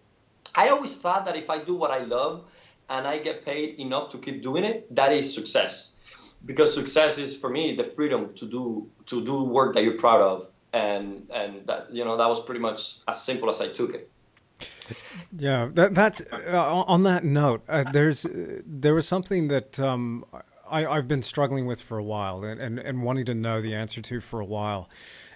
B: I always thought that if I do what I love and I get paid enough to keep doing it that is success because success is for me the freedom to do to do work that you're proud of and and that you know that was pretty much as simple as I took it.
A: Yeah, that, that's uh, on that note. Uh, there's uh, there was something that um, I, I've been struggling with for a while and, and, and wanting to know the answer to for a while.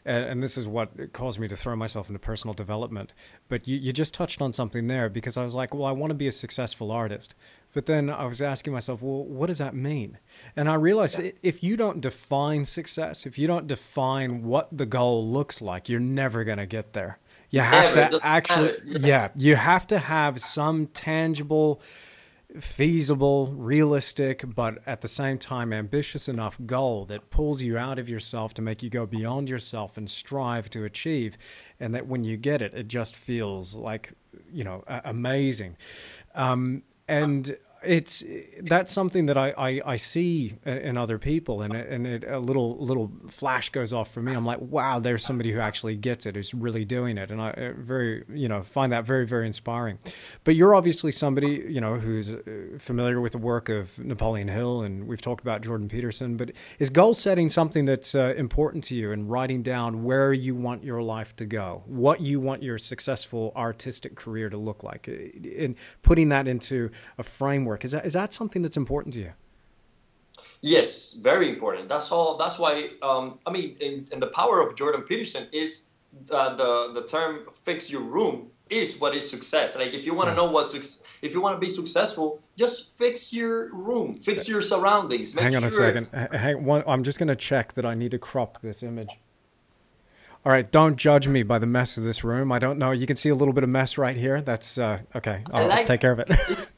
A: And, and, this is what caused me to throw myself into personal development. But you, you just touched on something there because I was like, well, I want to be a successful artist. But then I was asking myself, well, what does that mean? And I realized yeah. if you don't define success, if you don't define what the goal looks like, you're never going to get there. You have yeah, to actually, yeah, you have to have some tangible feasible, realistic, but at the same time ambitious enough goal that pulls you out of yourself to make you go beyond yourself and strive to achieve. And that when you get it, it just feels like, you know, amazing. Um, and it's that's something that I, I, I, see in other people and it, and it, a little little flash goes off for me. I'm like wow there's somebody who actually gets it who's really doing it. And I very you know find that very very inspiring. But you're obviously somebody you know who's uh, familiar with the work of Napoleon Hill and we've talked about Jordan Peterson but is goal setting something that's uh, important to you and writing down where you want your life to go what you want your successful artistic career to look like and putting that into a framework Is that is that something that's important to you?
B: Yes, very important. That's all. That's why. Um, I mean, in, in, the power of Jordan Peterson is uh, the the term "fix your room" is what is success. Like if you want to know what if you want to be successful, just fix your room, fix your surroundings.
A: Hang on sure a second. Hang one. I'm just going to check that I need to crop this image. All right, don't judge me by the mess of this room. I don't know. You can see a little bit of mess right here. That's uh, okay. I'll like, take care of it.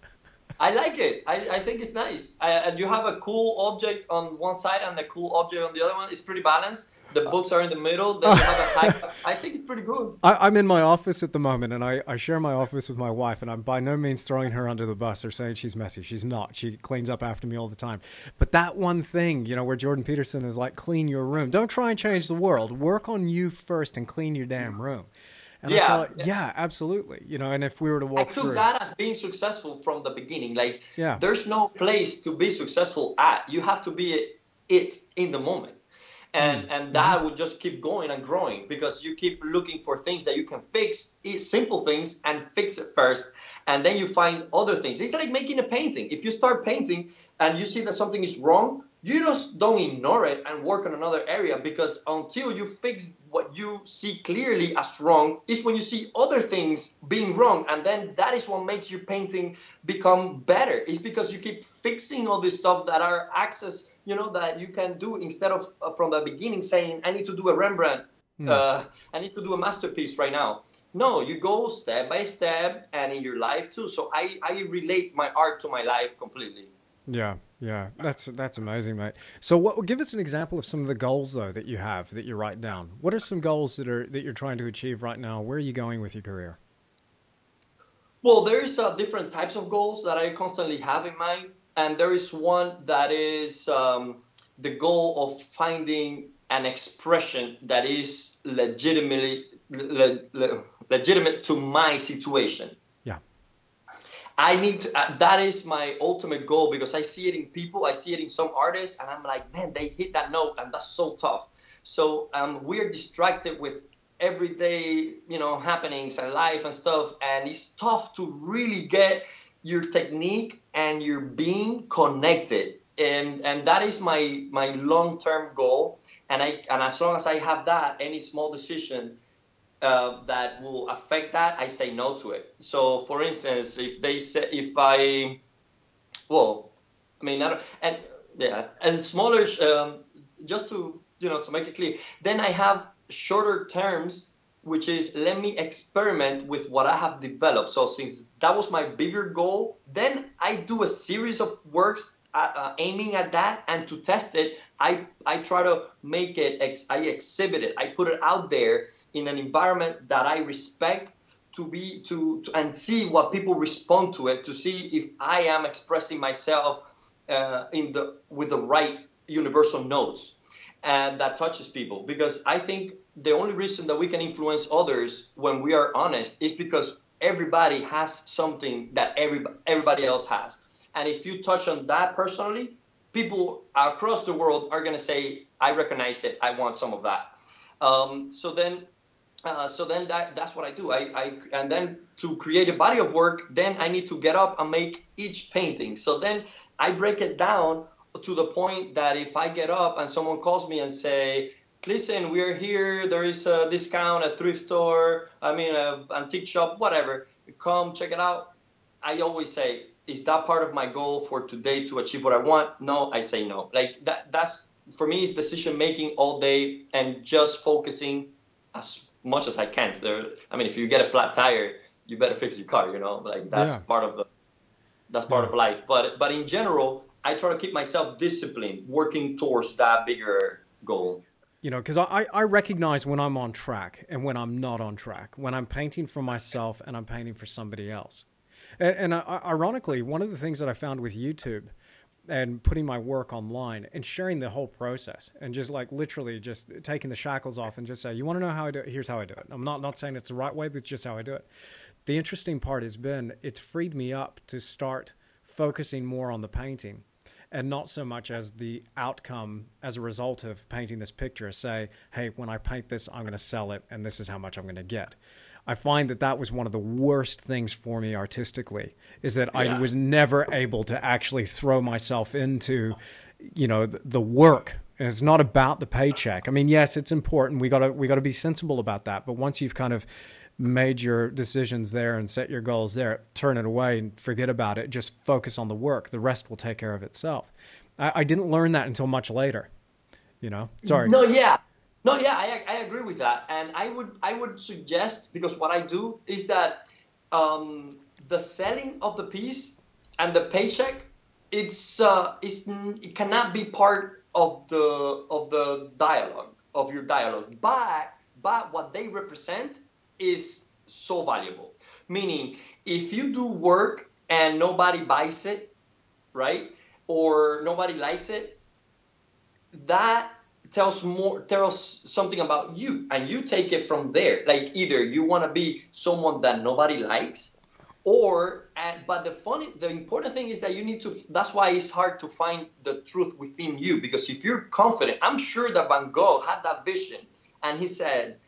B: I like it. I, I think it's nice. I, and you have a cool object on one side and a cool object on the other one. It's pretty balanced. The uh, books are in the middle. Then you have a high. I think it's pretty good.
A: I, am in my office at the moment, and I, I share my office with my wife, and I'm by no means throwing her under the bus or saying she's messy. She's not. She cleans up after me all the time. But that one thing, you know, where Jordan Peterson is like, clean your room. Don't try and change the world. Work on you first and clean your damn room. And yeah, thought, yeah, yeah, absolutely. You know, and if we were to walk
B: I
A: took
B: through, that as being successful from the beginning. Like, yeah. there's no place to be successful at. You have to be it in the moment, and mm. and that mm-hmm. would just keep going and growing because you keep looking for things that you can fix, simple things, and fix it first, and then you find other things. It's like making a painting. If you start painting and you see that something is wrong, you just don't ignore it and work on another area because until you fix what you see clearly as wrong is when you see other things being wrong. And then that is what makes your painting become better. It's because you keep fixing all this stuff that are access you know that you can do instead of uh, from the beginning saying i need to do a rembrandt mm. uh, i need to do a masterpiece right now. No you go step by step and in your life too. So i i relate my art to my life completely
A: yeah, yeah, that's that's amazing, mate. So, what? Give us an example of some of the goals though that you have that you write down. What are some goals that are that you're trying to achieve right now? Where are you going with your career?
B: Well, there's uh, different types of goals that I constantly have in mind, and there is one that is um, the goal of finding an expression that is legitimately le, le, legitimate to my situation. I need to, uh, that is my ultimate goal because I see it in people, I see it in some artists, and I'm like, man, they hit that note, and that's so tough. So um, we're distracted with everyday, you know, happenings and life and stuff, and it's tough to really get your technique and your being connected. And and that is my my long term goal. And I and as long as I have that, any small decision uh, that will affect that, I say no to it. So, for instance, if they say if I, well, I mean, I and yeah, and smaller, um, just to you know to make it clear, then I have shorter terms, which is let me experiment with what I have developed. So since that was my bigger goal, then I do a series of works uh, uh, aiming at that and to test it i i try to make it i exhibit it i put it out there in an environment that I respect to be to, to and see what people respond to it to see if I am expressing myself uh, in the with the right universal notes and that touches people because I think the only reason that we can influence others when we are honest is because everybody has something that every, everybody else has. And if you touch on that personally, people across the world are going to say, I recognize it. I want some of that. Um, so then, uh, so then that, that's what I do. I, I, and then to create a body of work, then I need to get up and make each painting. So then I break it down to the point that if I get up and someone calls me and say, listen, we're here, there is a discount at thrift store, I mean, antique shop, whatever, come check it out. I always say, is that part of my goal for today to achieve what I want? No, I say no. Like that, that's for me is decision making all day and just focusing as much as I can. There, I mean, if you get a flat tire, you better fix your car. You know, like that's yeah. part of the that's part yeah. of life. But but in general, I try to keep myself disciplined, working towards that bigger goal.
A: You know, because I, I recognize when I'm on track and when I'm not on track, when I'm painting for myself and I'm painting for somebody else. And, and uh, ironically, one of the things that I found with YouTube and putting my work online and sharing the whole process and just like literally just taking the shackles off and just say, you want to know how I do it? Here's how I do it. I'm not, not saying it's the right way, but just how I do it. The interesting part has been it's freed me up to start focusing more on the painting and not so much as the outcome as a result of painting this picture. Say, hey, when I paint this, I'm going to sell it and this is how much I'm going to get. I find that that was one of the worst things for me artistically is that yeah. I was never able to actually throw myself into, you know, the, the work. And it's not about the paycheck. I mean, yes, it's important. We gotta we gotta be sensible about that. But once you've kind of made your decisions there and set your goals there, turn it away and forget about it. Just focus on the work. The rest will take care of itself. I, I didn't learn that until much later. You know, sorry.
B: No, yeah, no, yeah, I, I agree with that, and I would I would suggest because what I do is that um, the selling of the piece and the paycheck it's uh, it's it cannot be part of the of the dialogue of your dialogue, but but what they represent is so valuable. Meaning, if you do work and nobody buys it, right, or nobody likes it, that tells more tells something about you and you take it from there. Like either you want to be someone that nobody likes or but the funny the important thing is that you need to that's why it's hard to find the truth within you because if you're confident i'm sure that van gogh had that vision and he said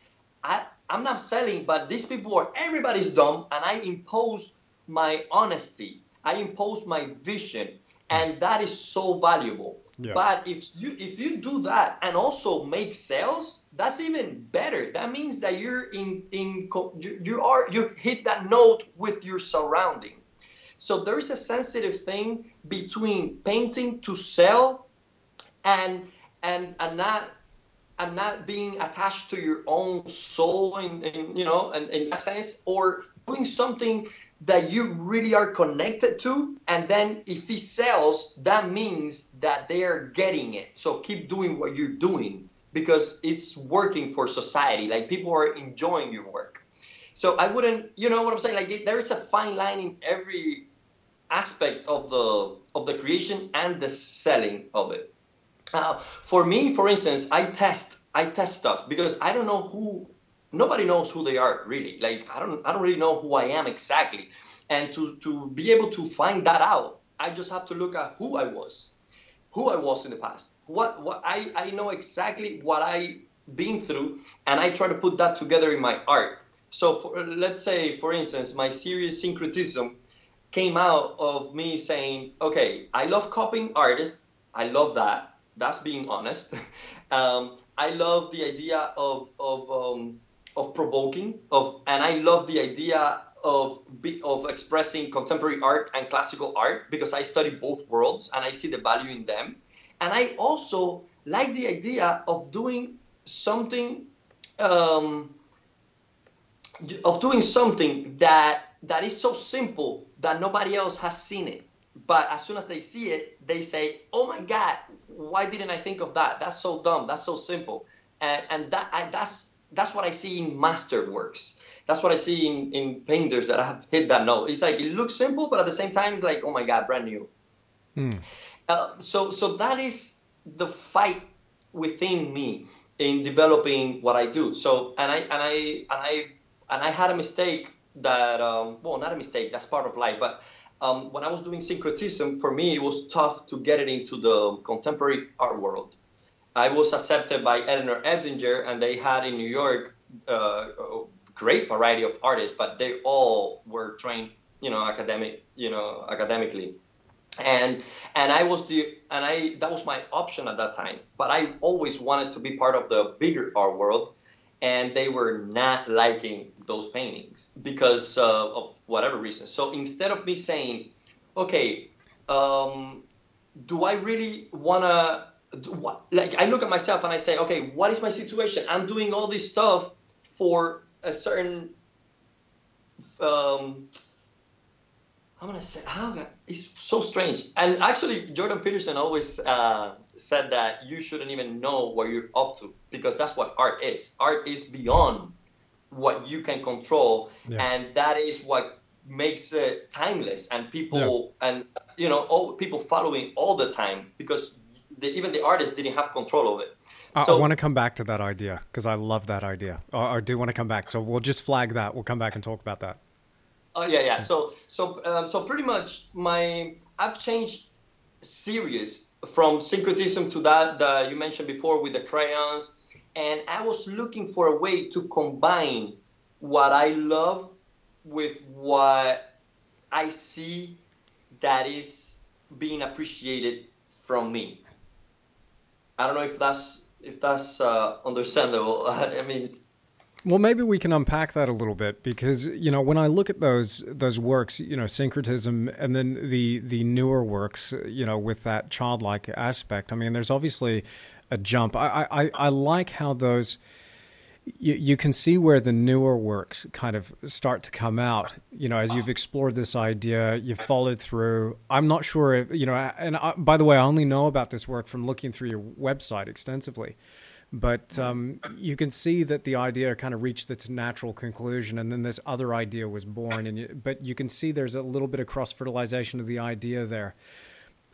B: i i'm not selling but these people are everybody's dumb and i impose my honesty. I impose my vision and that is so valuable yeah. But if you if you do that and also make sales, that's even better. That means that you're in in you, you are you hit that note with your surrounding. So there is a sensitive thing between painting to sell and and and not and not being attached to your own soul in, in you know in, in that sense or doing something that you really are connected to and then if he sells that means that they are getting it. So keep doing what you're doing because it's working for society. Like people are enjoying your work. So i wouldn't you know what i'm saying? Like there is a fine line in every aspect of the of the creation and the selling of it. Uh, for me for instance i test i test stuff because i don't know who nobody knows who they are really. Like I don't I don't really know who I am exactly. And to to be able to find that out, I just have to look at who I was, who I was in the past. What what I, I know exactly what I been through and I try to put that together in my art. So for, let's say for instance my series syncretism came out of me saying, okay, I love copying artists. I love that. That's being honest. um, I love the idea of, of um, of provoking of and i love the idea of of expressing contemporary art and classical art because i study both worlds and i see the value in them. And i also like the idea of doing something um, of doing something that that is so simple that nobody else has seen it. But as soon as they see it they say oh my god why didn't i think of that? That's so dumb. That's so simple. And, and that I, that's that's what I see in masterworks. That's what I see in, in painters that have hit that note. It's like it looks simple, but at the same time, it's like, oh my god, brand new. Hmm. Uh, so so that is the fight within me in developing what I do. So and I and I and I and I had a mistake that um, well not a mistake that's part of life but um, when I was doing syncretism for me it was tough to get it into the contemporary art world. I was accepted by Eleanor Ettinger and they had in New York uh, a great variety of artists but they all were trained you know academic you know academically and and I was the and I that was my option at that time. But I always wanted to be part of the bigger art world, and they were not liking those paintings because uh, of whatever reason. So instead of me saying, okay, um, do I really wanna? What, like I look at myself and I say, okay, what is my situation? I'm doing all this stuff for a certain um, I'm gonna say how it's so strange. And actually, Jordan Peterson always uh, said that you shouldn't even know what you're up to because that's what art is. Art is beyond what you can control, yeah. and that is what makes it timeless. And people yeah. and you know all people following all the time because the, even the artists didn't have control of it.
A: So, I want to come back to that idea because I love that idea. I do want to come back. So we'll just flag that. We'll come back and talk about that.
B: Oh yeah, yeah. So so um, so pretty much my I've changed series from syncretism to that that you mentioned before with the crayons, and I was looking for a way to combine what I love with what I see that is being appreciated from me. I don't know if that's if that's uh, understandable. I mean,
A: well, maybe we can unpack that a little bit because you know when I look at those those works, you know, syncretism, and then the the newer works, you know, with that childlike aspect. I mean, there's obviously a jump. I I, I like how those. You, you can see where the newer works kind of start to come out. You know, as you've explored this idea, you've followed through. I'm not sure if you know. And I, by the way, I only know about this work from looking through your website extensively. But um, you can see that the idea kind of reached its natural conclusion, and then this other idea was born. And you, but you can see there's a little bit of cross fertilization of the idea there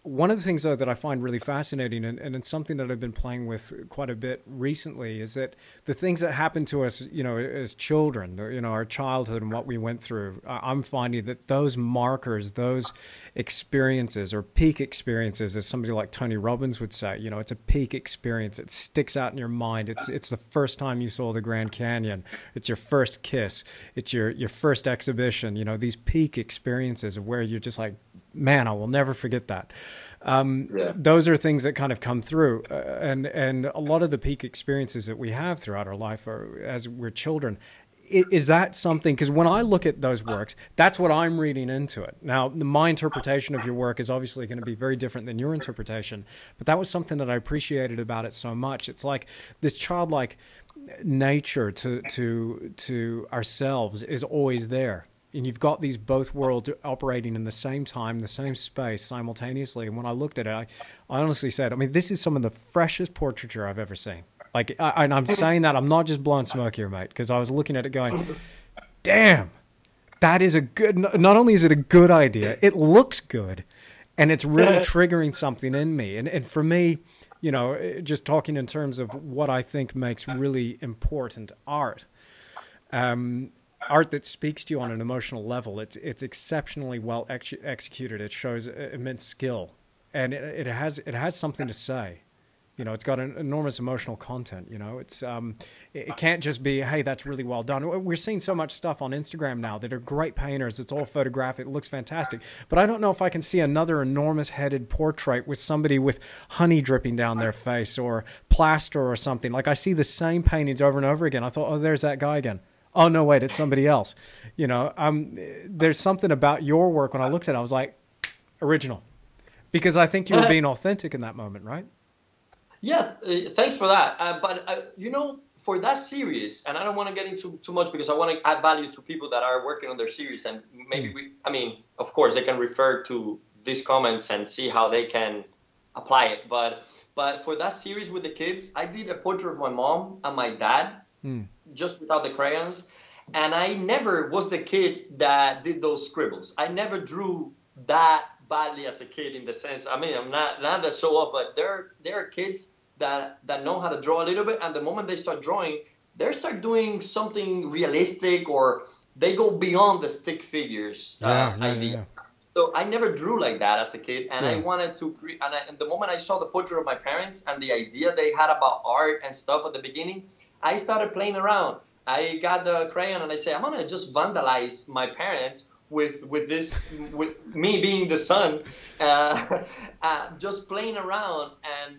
A: one of the things though that I find really fascinating, and, and it's something that I've been playing with quite a bit recently, is that the things that happen to us, you know, as children, you know, our childhood and what we went through, I'm finding that those markers, those experiences or peak experiences, as somebody like Tony Robbins would say, you know, it's a peak experience. It sticks out in your mind. It's it's the first time you saw the Grand Canyon. It's your first kiss. It's your your first exhibition. You know, these peak experiences of where you're just like, man, I will never forget that. Um, yeah. Those are things that kind of come through, uh, and and a lot of the peak experiences that we have throughout our life are as we're children. Is that something? Because when I look at those works, that's what I'm reading into it. Now, my interpretation of your work is obviously going to be very different than your interpretation, but that was something that I appreciated about it so much. It's like this childlike nature to to to ourselves is always there and you've got these both worlds operating in the same time, the same space simultaneously. And when I looked at it, I, I honestly said, I mean, this is some of the freshest portraiture I've ever seen. Like, I, and I'm saying that I'm not just blowing smoke here, mate, because I was looking at it going, damn, that is a good. Not only is it a good idea, it looks good, and it's really triggering something in me. And and for me, you know, just talking in terms of what I think makes really important art. Um, art that speaks to you on an emotional level. It's it's exceptionally well ex- executed. It shows immense skill, and it, it, has it has something to say. You know, it's got an enormous emotional content. You know, it's um, it, it can't just be, hey, that's really well done. We're seeing so much stuff on Instagram now that are great painters. It's all photographic. It looks fantastic. But I don't know if I can see another enormous headed portrait with somebody with honey dripping down their face or plaster or something. Like I see the same paintings over and over again. I thought, oh, there's that guy again oh no wait it's somebody else. You know um, there's something about your work when i looked at it i was like original. Because i think you were being authentic in that moment right?
B: Yeah uh, thanks for that. Uh, but uh, you know for that series and i don't want to get into too much because i want to add value to people that are working on their series and maybe mm. we i mean of course they can refer to these comments and see how they can apply it but but for that series with the kids i did a portrait of my mom and my dad mm just without the crayons. And I never was the kid that did those scribbles. I never drew that badly as a kid in the sense. I mean, I'm not not that show off, but there there are kids that that know how to draw a little bit, and the moment they start drawing, they start doing something realistic or they go beyond the stick figures uh, yeah, yeah, idea. Yeah. So I never drew like that as a kid, and I wanted to. And, I, and the moment I saw the portrait of my parents and the idea they had about art and stuff at the beginning, I started playing around. I got the crayon and I said, I'm gonna just vandalize my parents with with this with me being the son, uh, uh, just playing around and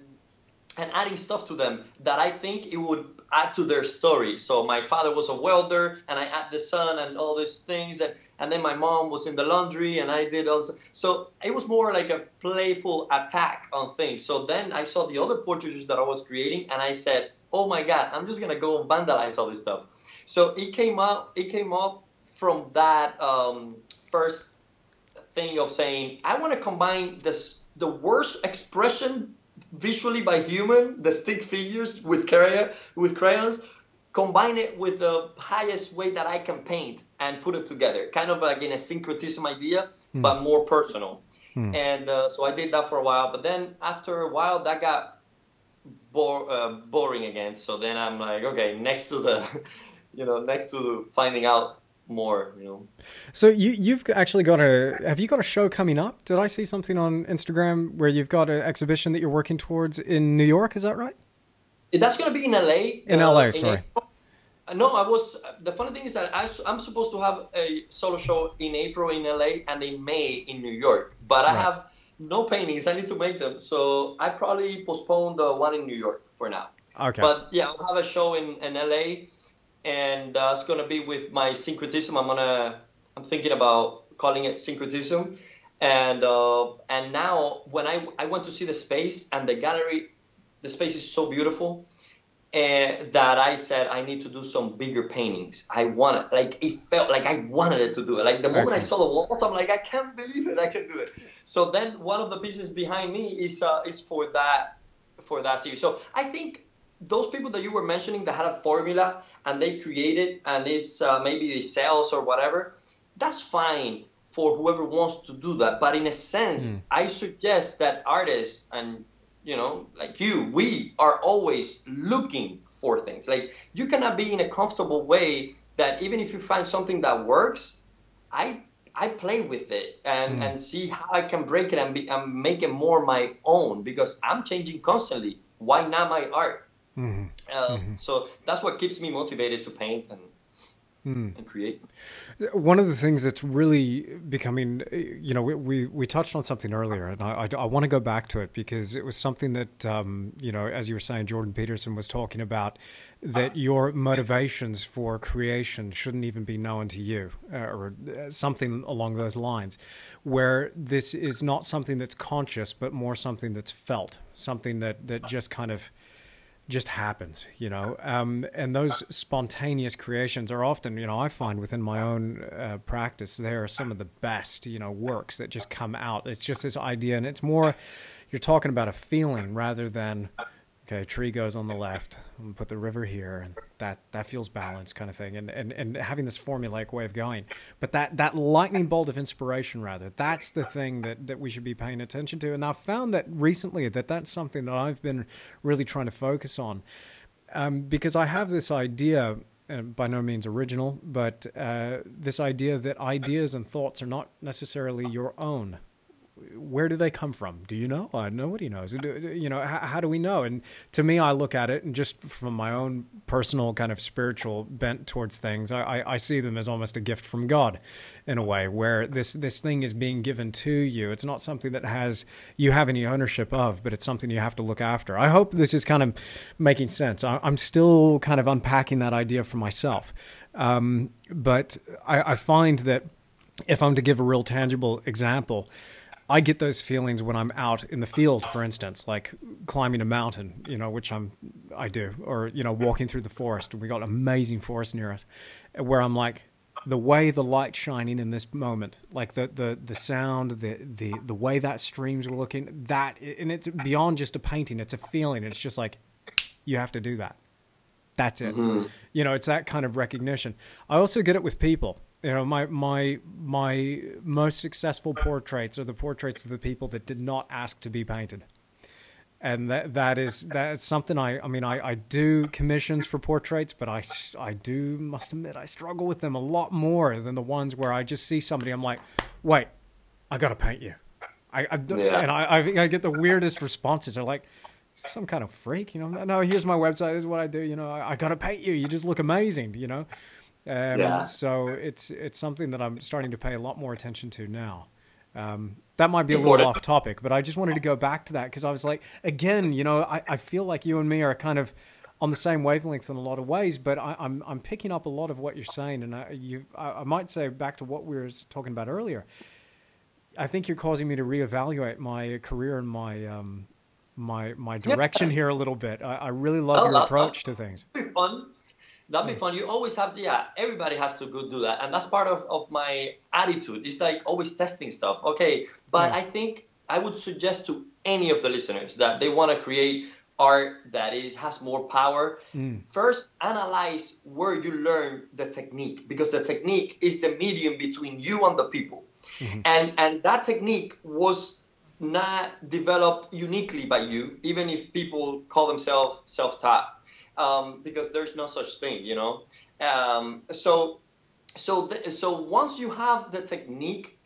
B: and adding stuff to them that I think it would add to their story. So my father was a welder, and I add the son and all these things, and and then my mom was in the laundry, and I did also. So it was more like a playful attack on things. So then I saw the other portraits that I was creating, and I said, oh my god, I'm just gonna go and vandalize all this stuff. So it came up. It came up from that um, first thing of saying I want to combine this the worst expression visually by human, the stick figures with crayon, with crayons, combine it with the highest way that I can paint and put it together, kind of like in a syncretism idea, mm. but more personal. Mm. And uh, so I did that for a while, but then after a while, that got bore, uh, boring again. So then I'm like, okay, next to the, you know, next to finding out more you know.
A: So you you've actually got a have you got a show coming up? Did i see something on instagram where you've got an exhibition that you're working towards in new york? Is that right?
B: That's going to be in la
A: in uh, la sorry.
B: In no i was the funny thing is that I, i'm supposed to have a solo show in april in la and in may in new york but i right. have no paintings i need to make them so i probably postpone the one in new york for now
A: okay
B: but yeah i'll have a show in, in la and uh, it's gonna be with my syncretism. I'm gonna I'm thinking about calling it syncretism, and uh, and now when I I went to see the space and the gallery, the space is so beautiful. And that I said I need to do some bigger paintings. I wanted, like, it felt like I wanted it to do it. Like the moment Excellent. I saw the walls, I'm like, I can't believe it, I can do it. So then one of the pieces behind me is uh, is for that for that series. So I think those people that you were mentioning that had a formula and they created and it's uh, maybe the sales or whatever, that's fine for whoever wants to do that. But in a sense, mm. I suggest that artists and you know, like you, we are always looking for things. Like you cannot be in a comfortable way that even if you find something that works, I I play with it and, mm. and see how I can break it and, be, and make it more my own because I'm changing constantly. Why not my art? Mm-hmm. Uh, mm-hmm. So that's what keeps me motivated to paint and mm. and create.
A: One of the things that's really becoming, you know, we we, we touched on something earlier, and I, I, I want to go back to it because it was something that, um, you know, as you were saying, Jordan Peterson was talking about that your motivations for creation shouldn't even be known to you, uh, or uh, something along those lines, where this is not something that's conscious, but more something that's felt, something that that just kind of just happens, you know. Um, and those spontaneous creations are often, you know, I find within my own uh, practice, they are some of the best, you know, works that just come out. It's just this idea, and it's more, you're talking about a feeling rather than okay, tree goes on the left, and put the river here, and that that feels balanced, kind of thing, and and and having this formulaic way of going. But that that lightning bolt of inspiration, rather, that's the thing that that we should be paying attention to. And I've found that recently that that's something that I've been really trying to focus on, um, because I have this idea. Uh, by no means original, but uh, this idea that ideas and thoughts are not necessarily your own where do they come from? Do you know? Uh, nobody knows. You know, how, how, do we know? And to me, I look at it and just from my own personal kind of spiritual bent towards things, I, I, I, see them as almost a gift from God in a way where this, this thing is being given to you. It's not something that has you have any ownership of, but it's something you have to look after. I hope this is kind of making sense. I, am still kind of unpacking that idea for myself. Um, but I, I find that if I'm to give a real tangible example, I get those feelings when I'm out in the field, for instance, like climbing a mountain, you know, which I'm I do, or you know, walking through the forest. We got amazing forest near us, where I'm like, the way the light shining in this moment, like the the the sound, the the the way that streams were looking, that and it's beyond just a painting. It's a feeling. It's just like you have to do that. That's it. Mm-hmm. You know, it's that kind of recognition. I also get it with people You know, my my my most successful portraits are the portraits of the people that did not ask to be painted and that that is that's something I I mean I, I do commissions for portraits, but I I do must admit I struggle with them a lot more than the ones where I just see somebody I'm like, wait, I gotta paint you, I, I yeah. and I, I I get the weirdest responses. They're like, some kind of freak, you know? No, here's my website. This is what I do. You know, I, I gotta paint you. You just look amazing. You know. Um, yeah. So it's it's something that I'm starting to pay a lot more attention to now. Um, that might be a little off topic, but I just wanted to go back to that because I was like, again, you know, I, I feel like you and me are kind of on the same wavelength in a lot of ways, but I, am I'm, I'm picking up a lot of what you're saying, and I, you I, I might say back to what we were talking about earlier. I think you're causing me to reevaluate my career and my um, my my direction yeah. here a little bit. I, I really love oh, your approach to things.
B: Fun that'd be fun. You always have, to, yeah, everybody has to go do that. And that's part of, of my attitude. It's like always testing stuff. Okay. But yeah. I think I would suggest to any of the listeners that they want to create art that is, has more power. Mm. First, analyze where you learn the technique because the technique is the medium between you and the people. Mm-hmm. And, and that technique was not developed uniquely by you, even if people call themselves self-taught um, because there's no such thing, you know. Um, so, so, th- so once you have the technique,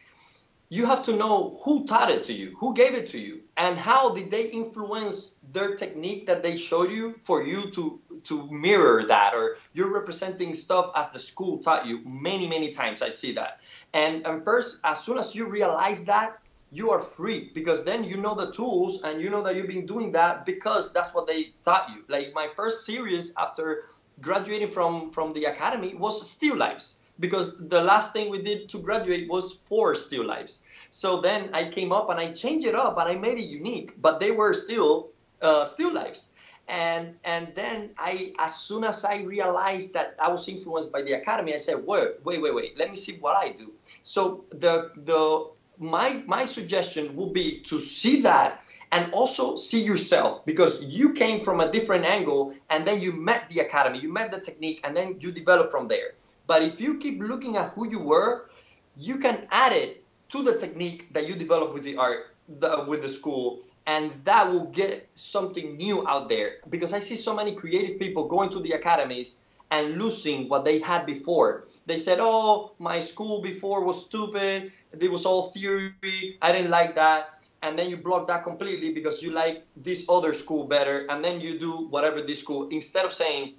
B: you have to know who taught it to you, who gave it to you, and how did they influence their technique that they showed you for you to to mirror that, or you're representing stuff as the school taught you. Many, many times I see that, and and first, as soon as you realize that, you are free because then you know the tools and you know that you've been doing that because that's what they taught you. Like my first series after graduating from from the academy was still lives because the last thing we did to graduate was for still lives. So then I came up and I changed it up and I made it unique, but they were still uh, still lives. And and then I, as soon as I realized that I was influenced by the academy, I said, wait, wait, wait, wait, let me see what I do. So the the my my suggestion would be to see that and also see yourself because you came from a different angle and then you met the academy you met the technique and then you develop from there. But if you keep looking at who you were you can add it to the technique that you develop with the art the, with the school and that will get something new out there. Because i see so many creative people going to the academies and losing what they had before they said oh my school before was stupid it was all theory. I didn't like that. And then you block that completely because you like this other school better. And then you do whatever this school, instead of saying,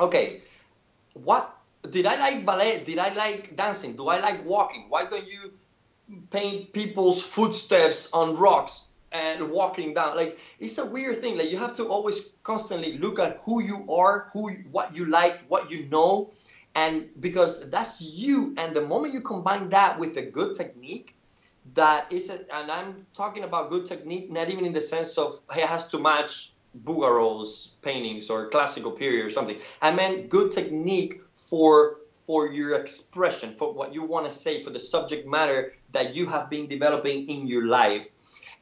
B: okay, what did I like ballet? Did I like dancing? Do I like walking? Why don't you paint people's footsteps on rocks and walking down? Like it's a weird thing. Like you have to always constantly look at who you are, who what you like, what you know, and because that's you and the moment you combine that with a good technique that is a, and i'm talking about good technique not even in the sense of it has to match Bouguereau's paintings or classical period or something i meant good technique for for your expression for what you want to say for the subject matter that you have been developing in your life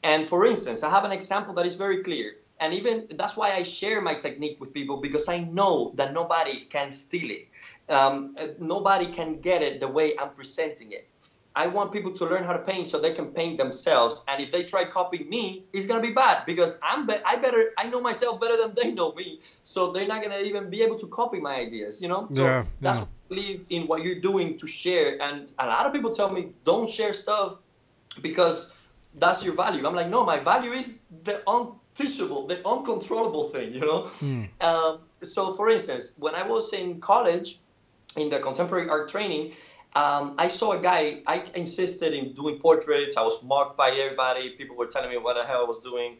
B: and for instance i have an example that is very clear and even that's why i share my technique with people because i know that nobody can steal it um, nobody can get it the way I'm presenting it. I want people to learn how to paint so they can paint themselves. And if they try copying me, it's gonna be bad because I'm be- I better I know myself better than they know me. So they're not gonna even be able to copy my ideas. You know. So yeah, that's yeah. I believe in what you're doing to share. And a lot of people tell me don't share stuff because that's your value. I'm like, no, my value is the unteachable, the uncontrollable thing. You know. Mm. Um, so for instance, when I was in college in the contemporary art training, um, I saw a guy. I insisted in doing portraits. I was mocked by everybody. People were telling me what the hell I was doing,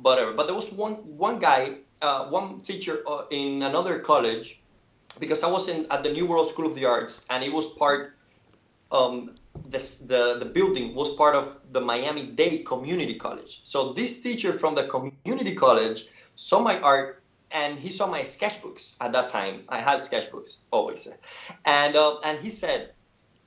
B: whatever. But there was one one guy, uh, one teacher uh, in another college, because I was in at the New World School of the Arts, and it was part. Um, this, the the building was part of the Miami Dade Community College. So this teacher from the community college saw my art and he saw my sketchbooks at that time. I had sketchbooks always, and uh, and he said,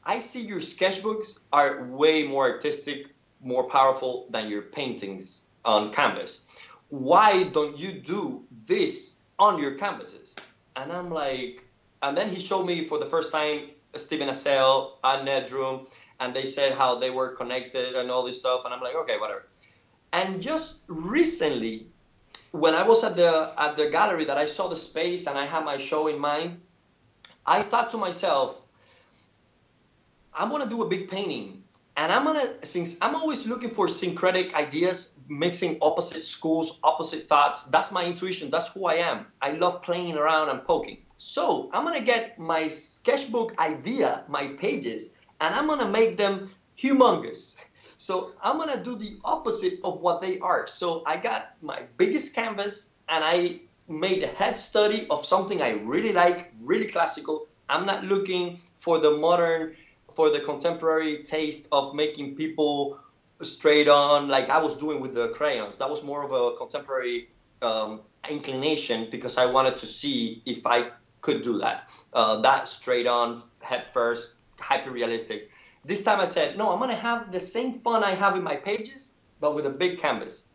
B: "I see your sketchbooks are way more artistic, more powerful than your paintings on canvas. Why don't you do this on your canvases?" And I'm like, and then he showed me for the first time Steven Assael and Nerdrum, and they said how they were connected and all this stuff, and I'm like, okay, whatever. And just recently, when I was at the at the gallery that I saw the space and I had my show in mind, I thought to myself, I'm gonna do a big painting. And I'm gonna since I'm always looking for syncretic ideas, mixing opposite schools, opposite thoughts. That's my intuition. That's who I am. I love playing around and poking. So I'm gonna get my sketchbook idea, my pages, and I'm gonna make them humongous. So I'm gonna do the opposite of what they are. So I got my biggest canvas and I made a head study of something I really like, really classical. I'm not looking for the modern, for the contemporary taste of making people straight on like I was doing with the crayons. That was more of a contemporary um, inclination because I wanted to see if I could do that. Uh, that straight on, head first, hyper realistic. This time I said, no, I'm gonna have the same fun I have in my pages, but with a big canvas.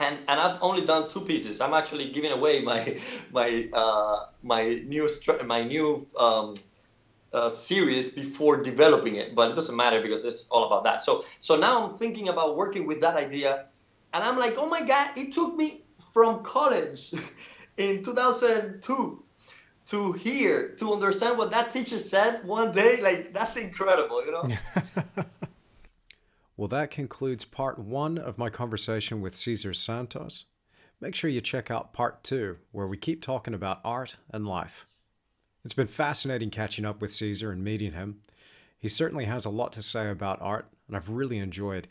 B: And, and I've only done two pieces. I'm actually giving away my my uh, my new my new um, uh, series before developing it, but it doesn't matter because it's all about that. So so now I'm thinking about working with that idea, and I'm like, oh my god, it took me from college in 2002 to hear to understand what that teacher said one day like that's incredible you know?
A: Well that concludes part one of my conversation with cesar santos. Make sure you check out part two where we keep talking about art and life. It's been fascinating catching up with cesar and meeting him. He certainly has a lot to say about art and i've really enjoyed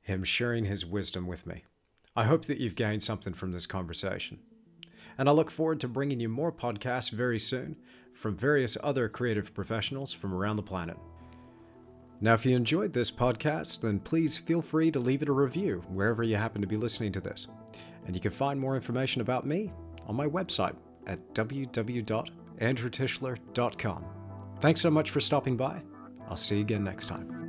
A: him sharing his wisdom with me. I hope that you've gained something from this conversation and I look forward to bringing you more podcasts very soon from various other creative professionals from around the planet. Now, if you enjoyed this podcast, then please feel free to leave it a review wherever you happen to be listening to this. And you can find more information about me on my website at www.andrewtischler.com. Thanks so much for stopping by. I'll see you again next time.